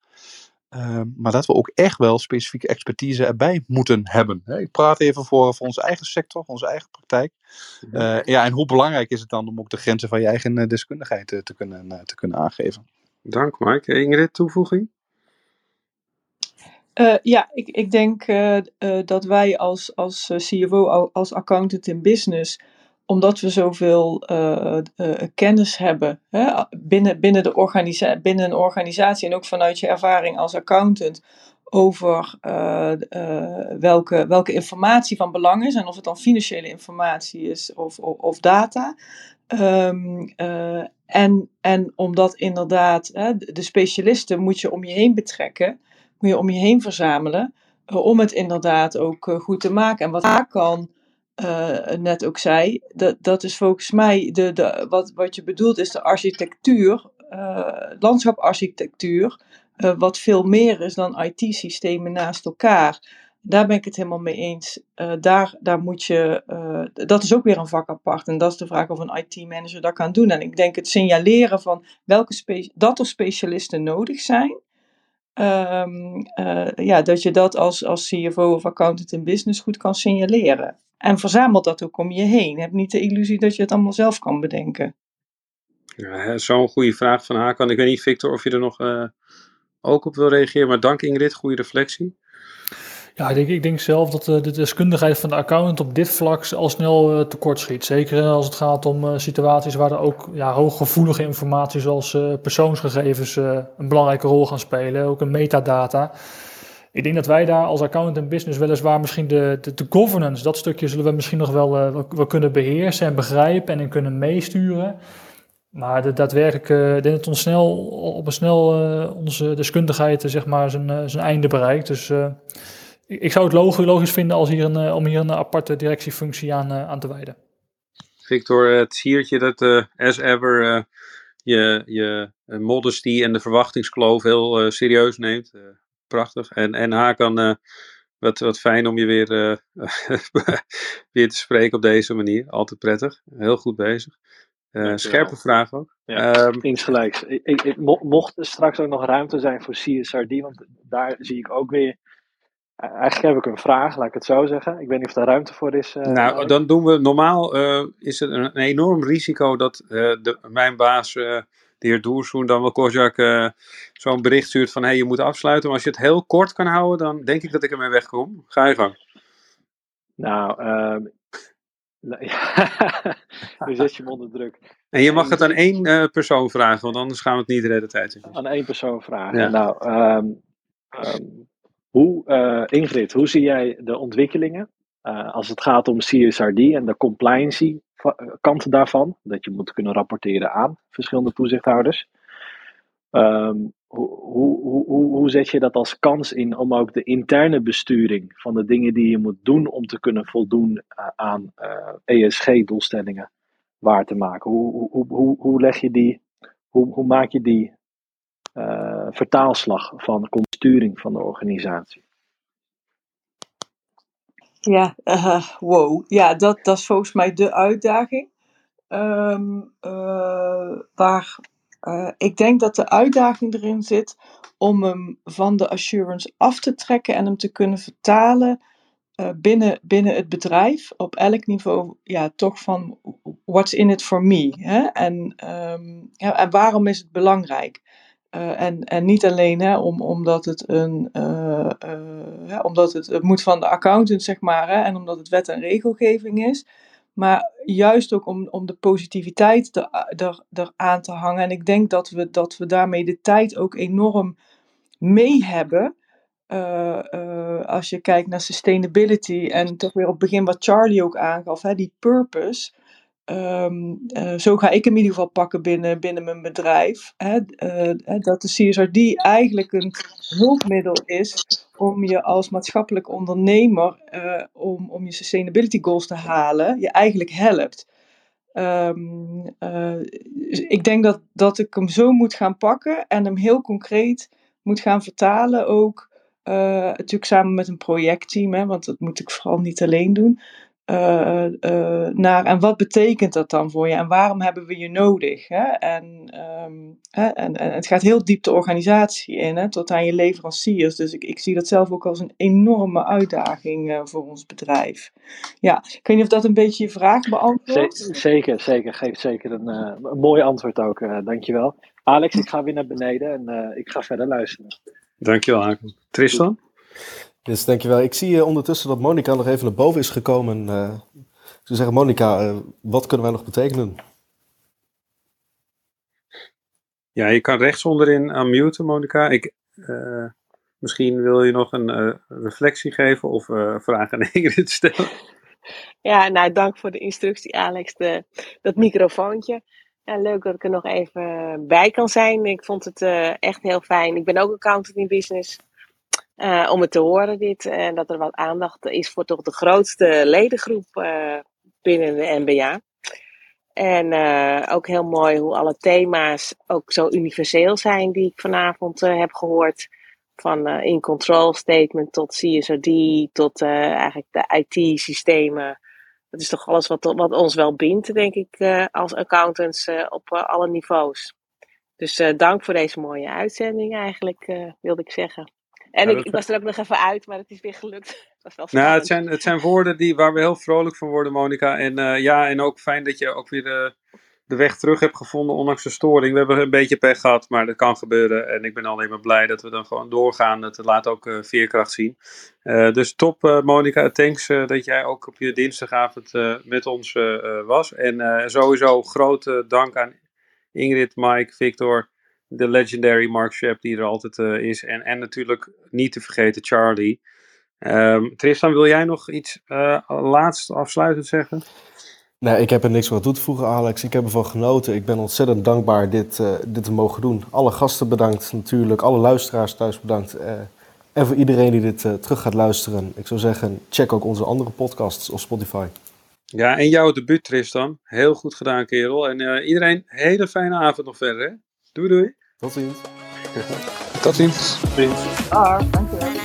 Uh, maar dat we ook echt wel specifieke expertise erbij moeten hebben. Hè? Ik praat even voor, voor onze eigen sector, onze eigen praktijk. Uh, ja, en hoe belangrijk is het dan om ook de grenzen van je eigen uh, deskundigheid te, te, kunnen, te kunnen aangeven? Dank Mike. Ingrid, toevoeging? ja, ik, ik denk dat wij als, als CFO, als accountant in business omdat we zoveel uh, uh, kennis hebben hè, binnen, binnen, de organisa binnen een organisatie en ook vanuit je ervaring als accountant over uh, welke, welke informatie van belang is en of het dan financiële informatie is of, of, of data. Um, en, en omdat inderdaad hè, de specialisten moet je om je heen betrekken, moet je om je heen verzamelen, om het inderdaad ook goed te maken. En wat daar kan uh, net ook zei, dat, dat is volgens mij, de, de, wat, wat je bedoelt is de architectuur, uh, landschaparchitectuur, uh, wat veel meer is dan IT-systemen naast elkaar. Daar ben ik het helemaal mee eens. daar, daar moet je, dat is ook weer een vak apart. En dat is de vraag of een IT-manager dat kan doen. En ik denk het signaleren van welke dat er specialisten nodig zijn. Um, ja, dat je dat als, als CFO of accountant in business goed kan signaleren. En verzamel dat ook om je heen. Heb niet de illusie dat je het allemaal zelf kan bedenken. Ja, Zo'n goede vraag van Hakan. Ik weet niet, Victor, of je er nog uh, ook op wil reageren. Maar dank Ingrid, goede reflectie. Ja, ik denk, ik denk zelf dat de, de deskundigheid van de accountant op dit vlak al snel uh, tekort schiet. Zeker als het gaat om uh, situaties waar er ook ja, hooggevoelige informatie zoals uh, persoonsgegevens een belangrijke rol gaan spelen. Ook een metadata. Ik denk dat wij daar als accountant en business weliswaar misschien de, de, governance, dat stukje zullen we misschien nog wel, uh, kunnen beheersen en begrijpen en kunnen meesturen. Maar de, daadwerkelijk, uh, ik denk dat ons snel, op een snel uh, onze deskundigheid zeg maar, zijn, zijn einde bereikt. Dus ik, ik, zou het logisch, logisch vinden als hier een, om hier een aparte directiefunctie aan, aan te wijden. Victor, het siertje dat as ever je, je modesty en de verwachtingskloof heel serieus neemt prachtig. En, en Hakan, uh, Wat, wat fijn om je weer, uh, weer te spreken op deze manier. Altijd prettig. Heel goed bezig. Uh, scherpe vraag ook. Ja, um, insgelijks. Ik, ik, mocht er straks ook nog ruimte zijn voor CSRD, want daar zie ik ook weer. Eigenlijk heb ik een vraag, laat ik het zo zeggen. Ik weet niet of daar ruimte voor is. Uh, nou, dan doen we normaal. Uh, is het een, een, enorm risico dat de, mijn baas, de heer Doersoen, dan wel Kozak zo'n bericht stuurt van: hé, hey, je moet afsluiten. Maar als je het heel kort kan houden, dan denk ik dat ik ermee wegkom. Ga je gang. Nou, ehm, nu zet je hem onder druk. En je mag het aan één uh, persoon vragen, want anders gaan we het niet de hele tijd. Aan één persoon vragen. Ja. Nou, um, um, hoe, uh, Ingrid, hoe zie jij de ontwikkelingen als het gaat om CSRD en de compliancy kant daarvan? Dat je moet kunnen rapporteren aan verschillende toezichthouders. Um, hoe, hoe, hoe, hoe zet je dat als kans in om ook de interne besturing van de dingen die je moet doen om te kunnen voldoen uh, aan ESG-doelstellingen waar te maken? Hoe, hoe, hoe, hoe leg je die, hoe, hoe maak je die vertaalslag van besturing van de organisatie? Ja, wow. Ja, dat, dat is volgens mij de uitdaging. Um, waar uh, ik denk dat de uitdaging erin zit om hem van de assurance af te trekken en hem te kunnen vertalen uh, binnen, binnen het bedrijf op elk niveau, ja, toch van what's in it for me? Hè? En, um, ja, en waarom is het belangrijk? Uh, en, en niet alleen hè, om, omdat, het een, ja, omdat het, het moet van de accountant, zeg maar, hè, en omdat het wet en regelgeving is. Maar juist ook om, om de positiviteit er, er, er aan te hangen. En ik denk dat we, dat we daarmee de tijd ook enorm mee hebben. Als je kijkt naar sustainability en toch weer op het begin wat Charlie ook aangaf, hè, die purpose. Um, uh, zo ga ik hem in ieder geval pakken binnen, binnen mijn bedrijf. Hè, dat de CSRD eigenlijk een hulpmiddel is om je als maatschappelijk ondernemer, om, om je sustainability goals te halen, je eigenlijk helpt. Uh, ik denk dat, dat ik hem zo moet gaan pakken en hem heel concreet moet gaan vertalen ook. Natuurlijk samen met een projectteam, hè, want dat moet ik vooral niet alleen doen. Uh, uh, naar en wat betekent dat dan voor je en waarom hebben we je nodig? Hè? En, um, hè? En, en, het gaat heel diep de organisatie in, hè? tot aan je leveranciers. Dus ik, ik zie dat zelf ook als een enorme uitdaging uh, voor ons bedrijf. Ja, ik weet niet of dat een beetje je vraag beantwoordt. Zeker, zeker. Geeft zeker een, een mooi antwoord ook. dankjewel. Alex, ik ga weer naar beneden en ik ga verder luisteren. Dankjewel, Haken. Tristan? Dus dankjewel. Ik zie uh, ondertussen dat Monica nog even naar boven is gekomen. Uh, ik zou zeggen, Monica, uh, wat kunnen wij nog betekenen? Ja, je kan rechts onderin unmuten, Monica. Ik, misschien wil je nog een reflectie geven of vragen aan Ingrid stellen. Ja, nou, dank voor de instructie, Alex. De, dat microfoontje. Ja, leuk dat ik er nog even bij kan zijn. Ik vond het echt heel fijn. Ik ben ook accountant in business. Uh, om het te horen dit. En dat er wat aandacht is voor toch de grootste ledengroep uh, binnen de NBA. En ook heel mooi hoe alle thema's ook zo universeel zijn die ik vanavond heb gehoord. Van in control statement tot CSRD tot eigenlijk de IT-systemen. Dat is toch alles wat, wat ons wel bindt, denk ik, als accountants op alle niveaus. Dus dank voor deze mooie uitzending eigenlijk, wilde ik zeggen. En ik, ik, was er ook nog even uit, maar het is weer gelukt. Dat was wel nou, het zijn, het zijn woorden die, waar we heel vrolijk van worden, Monika. En uh, ja, en ook fijn dat je ook weer de, de weg terug hebt gevonden, ondanks de storing. We hebben een beetje pech gehad, maar dat kan gebeuren. En ik ben alleen maar blij dat we dan gewoon doorgaan. Het laat ook uh, veerkracht zien. Uh, dus top, uh, Monika. Thanks dat jij ook op je dinsdagavond met ons was. En sowieso grote dank aan Ingrid, Mike, Victor de legendary Mark Shep die er altijd uh, is. En, en natuurlijk niet te vergeten Charlie. Um, Tristan, wil jij nog iets uh, laatst afsluitend zeggen? Nee, ik heb er niks meer toe te voegen, Alex. Ik heb ervan genoten. Ik ben ontzettend dankbaar dit, uh, dit te mogen doen. Alle gasten bedankt natuurlijk. Alle luisteraars thuis bedankt. en voor iedereen die dit terug gaat luisteren. Ik zou zeggen, check ook onze andere podcasts op Spotify. Ja, en jouw debuut, Tristan. Heel goed gedaan, kerel. En iedereen, hele fijne avond nog verder. Hè? Doei, doei. Tot ziens. Tot ziens. Ah, dankjewel.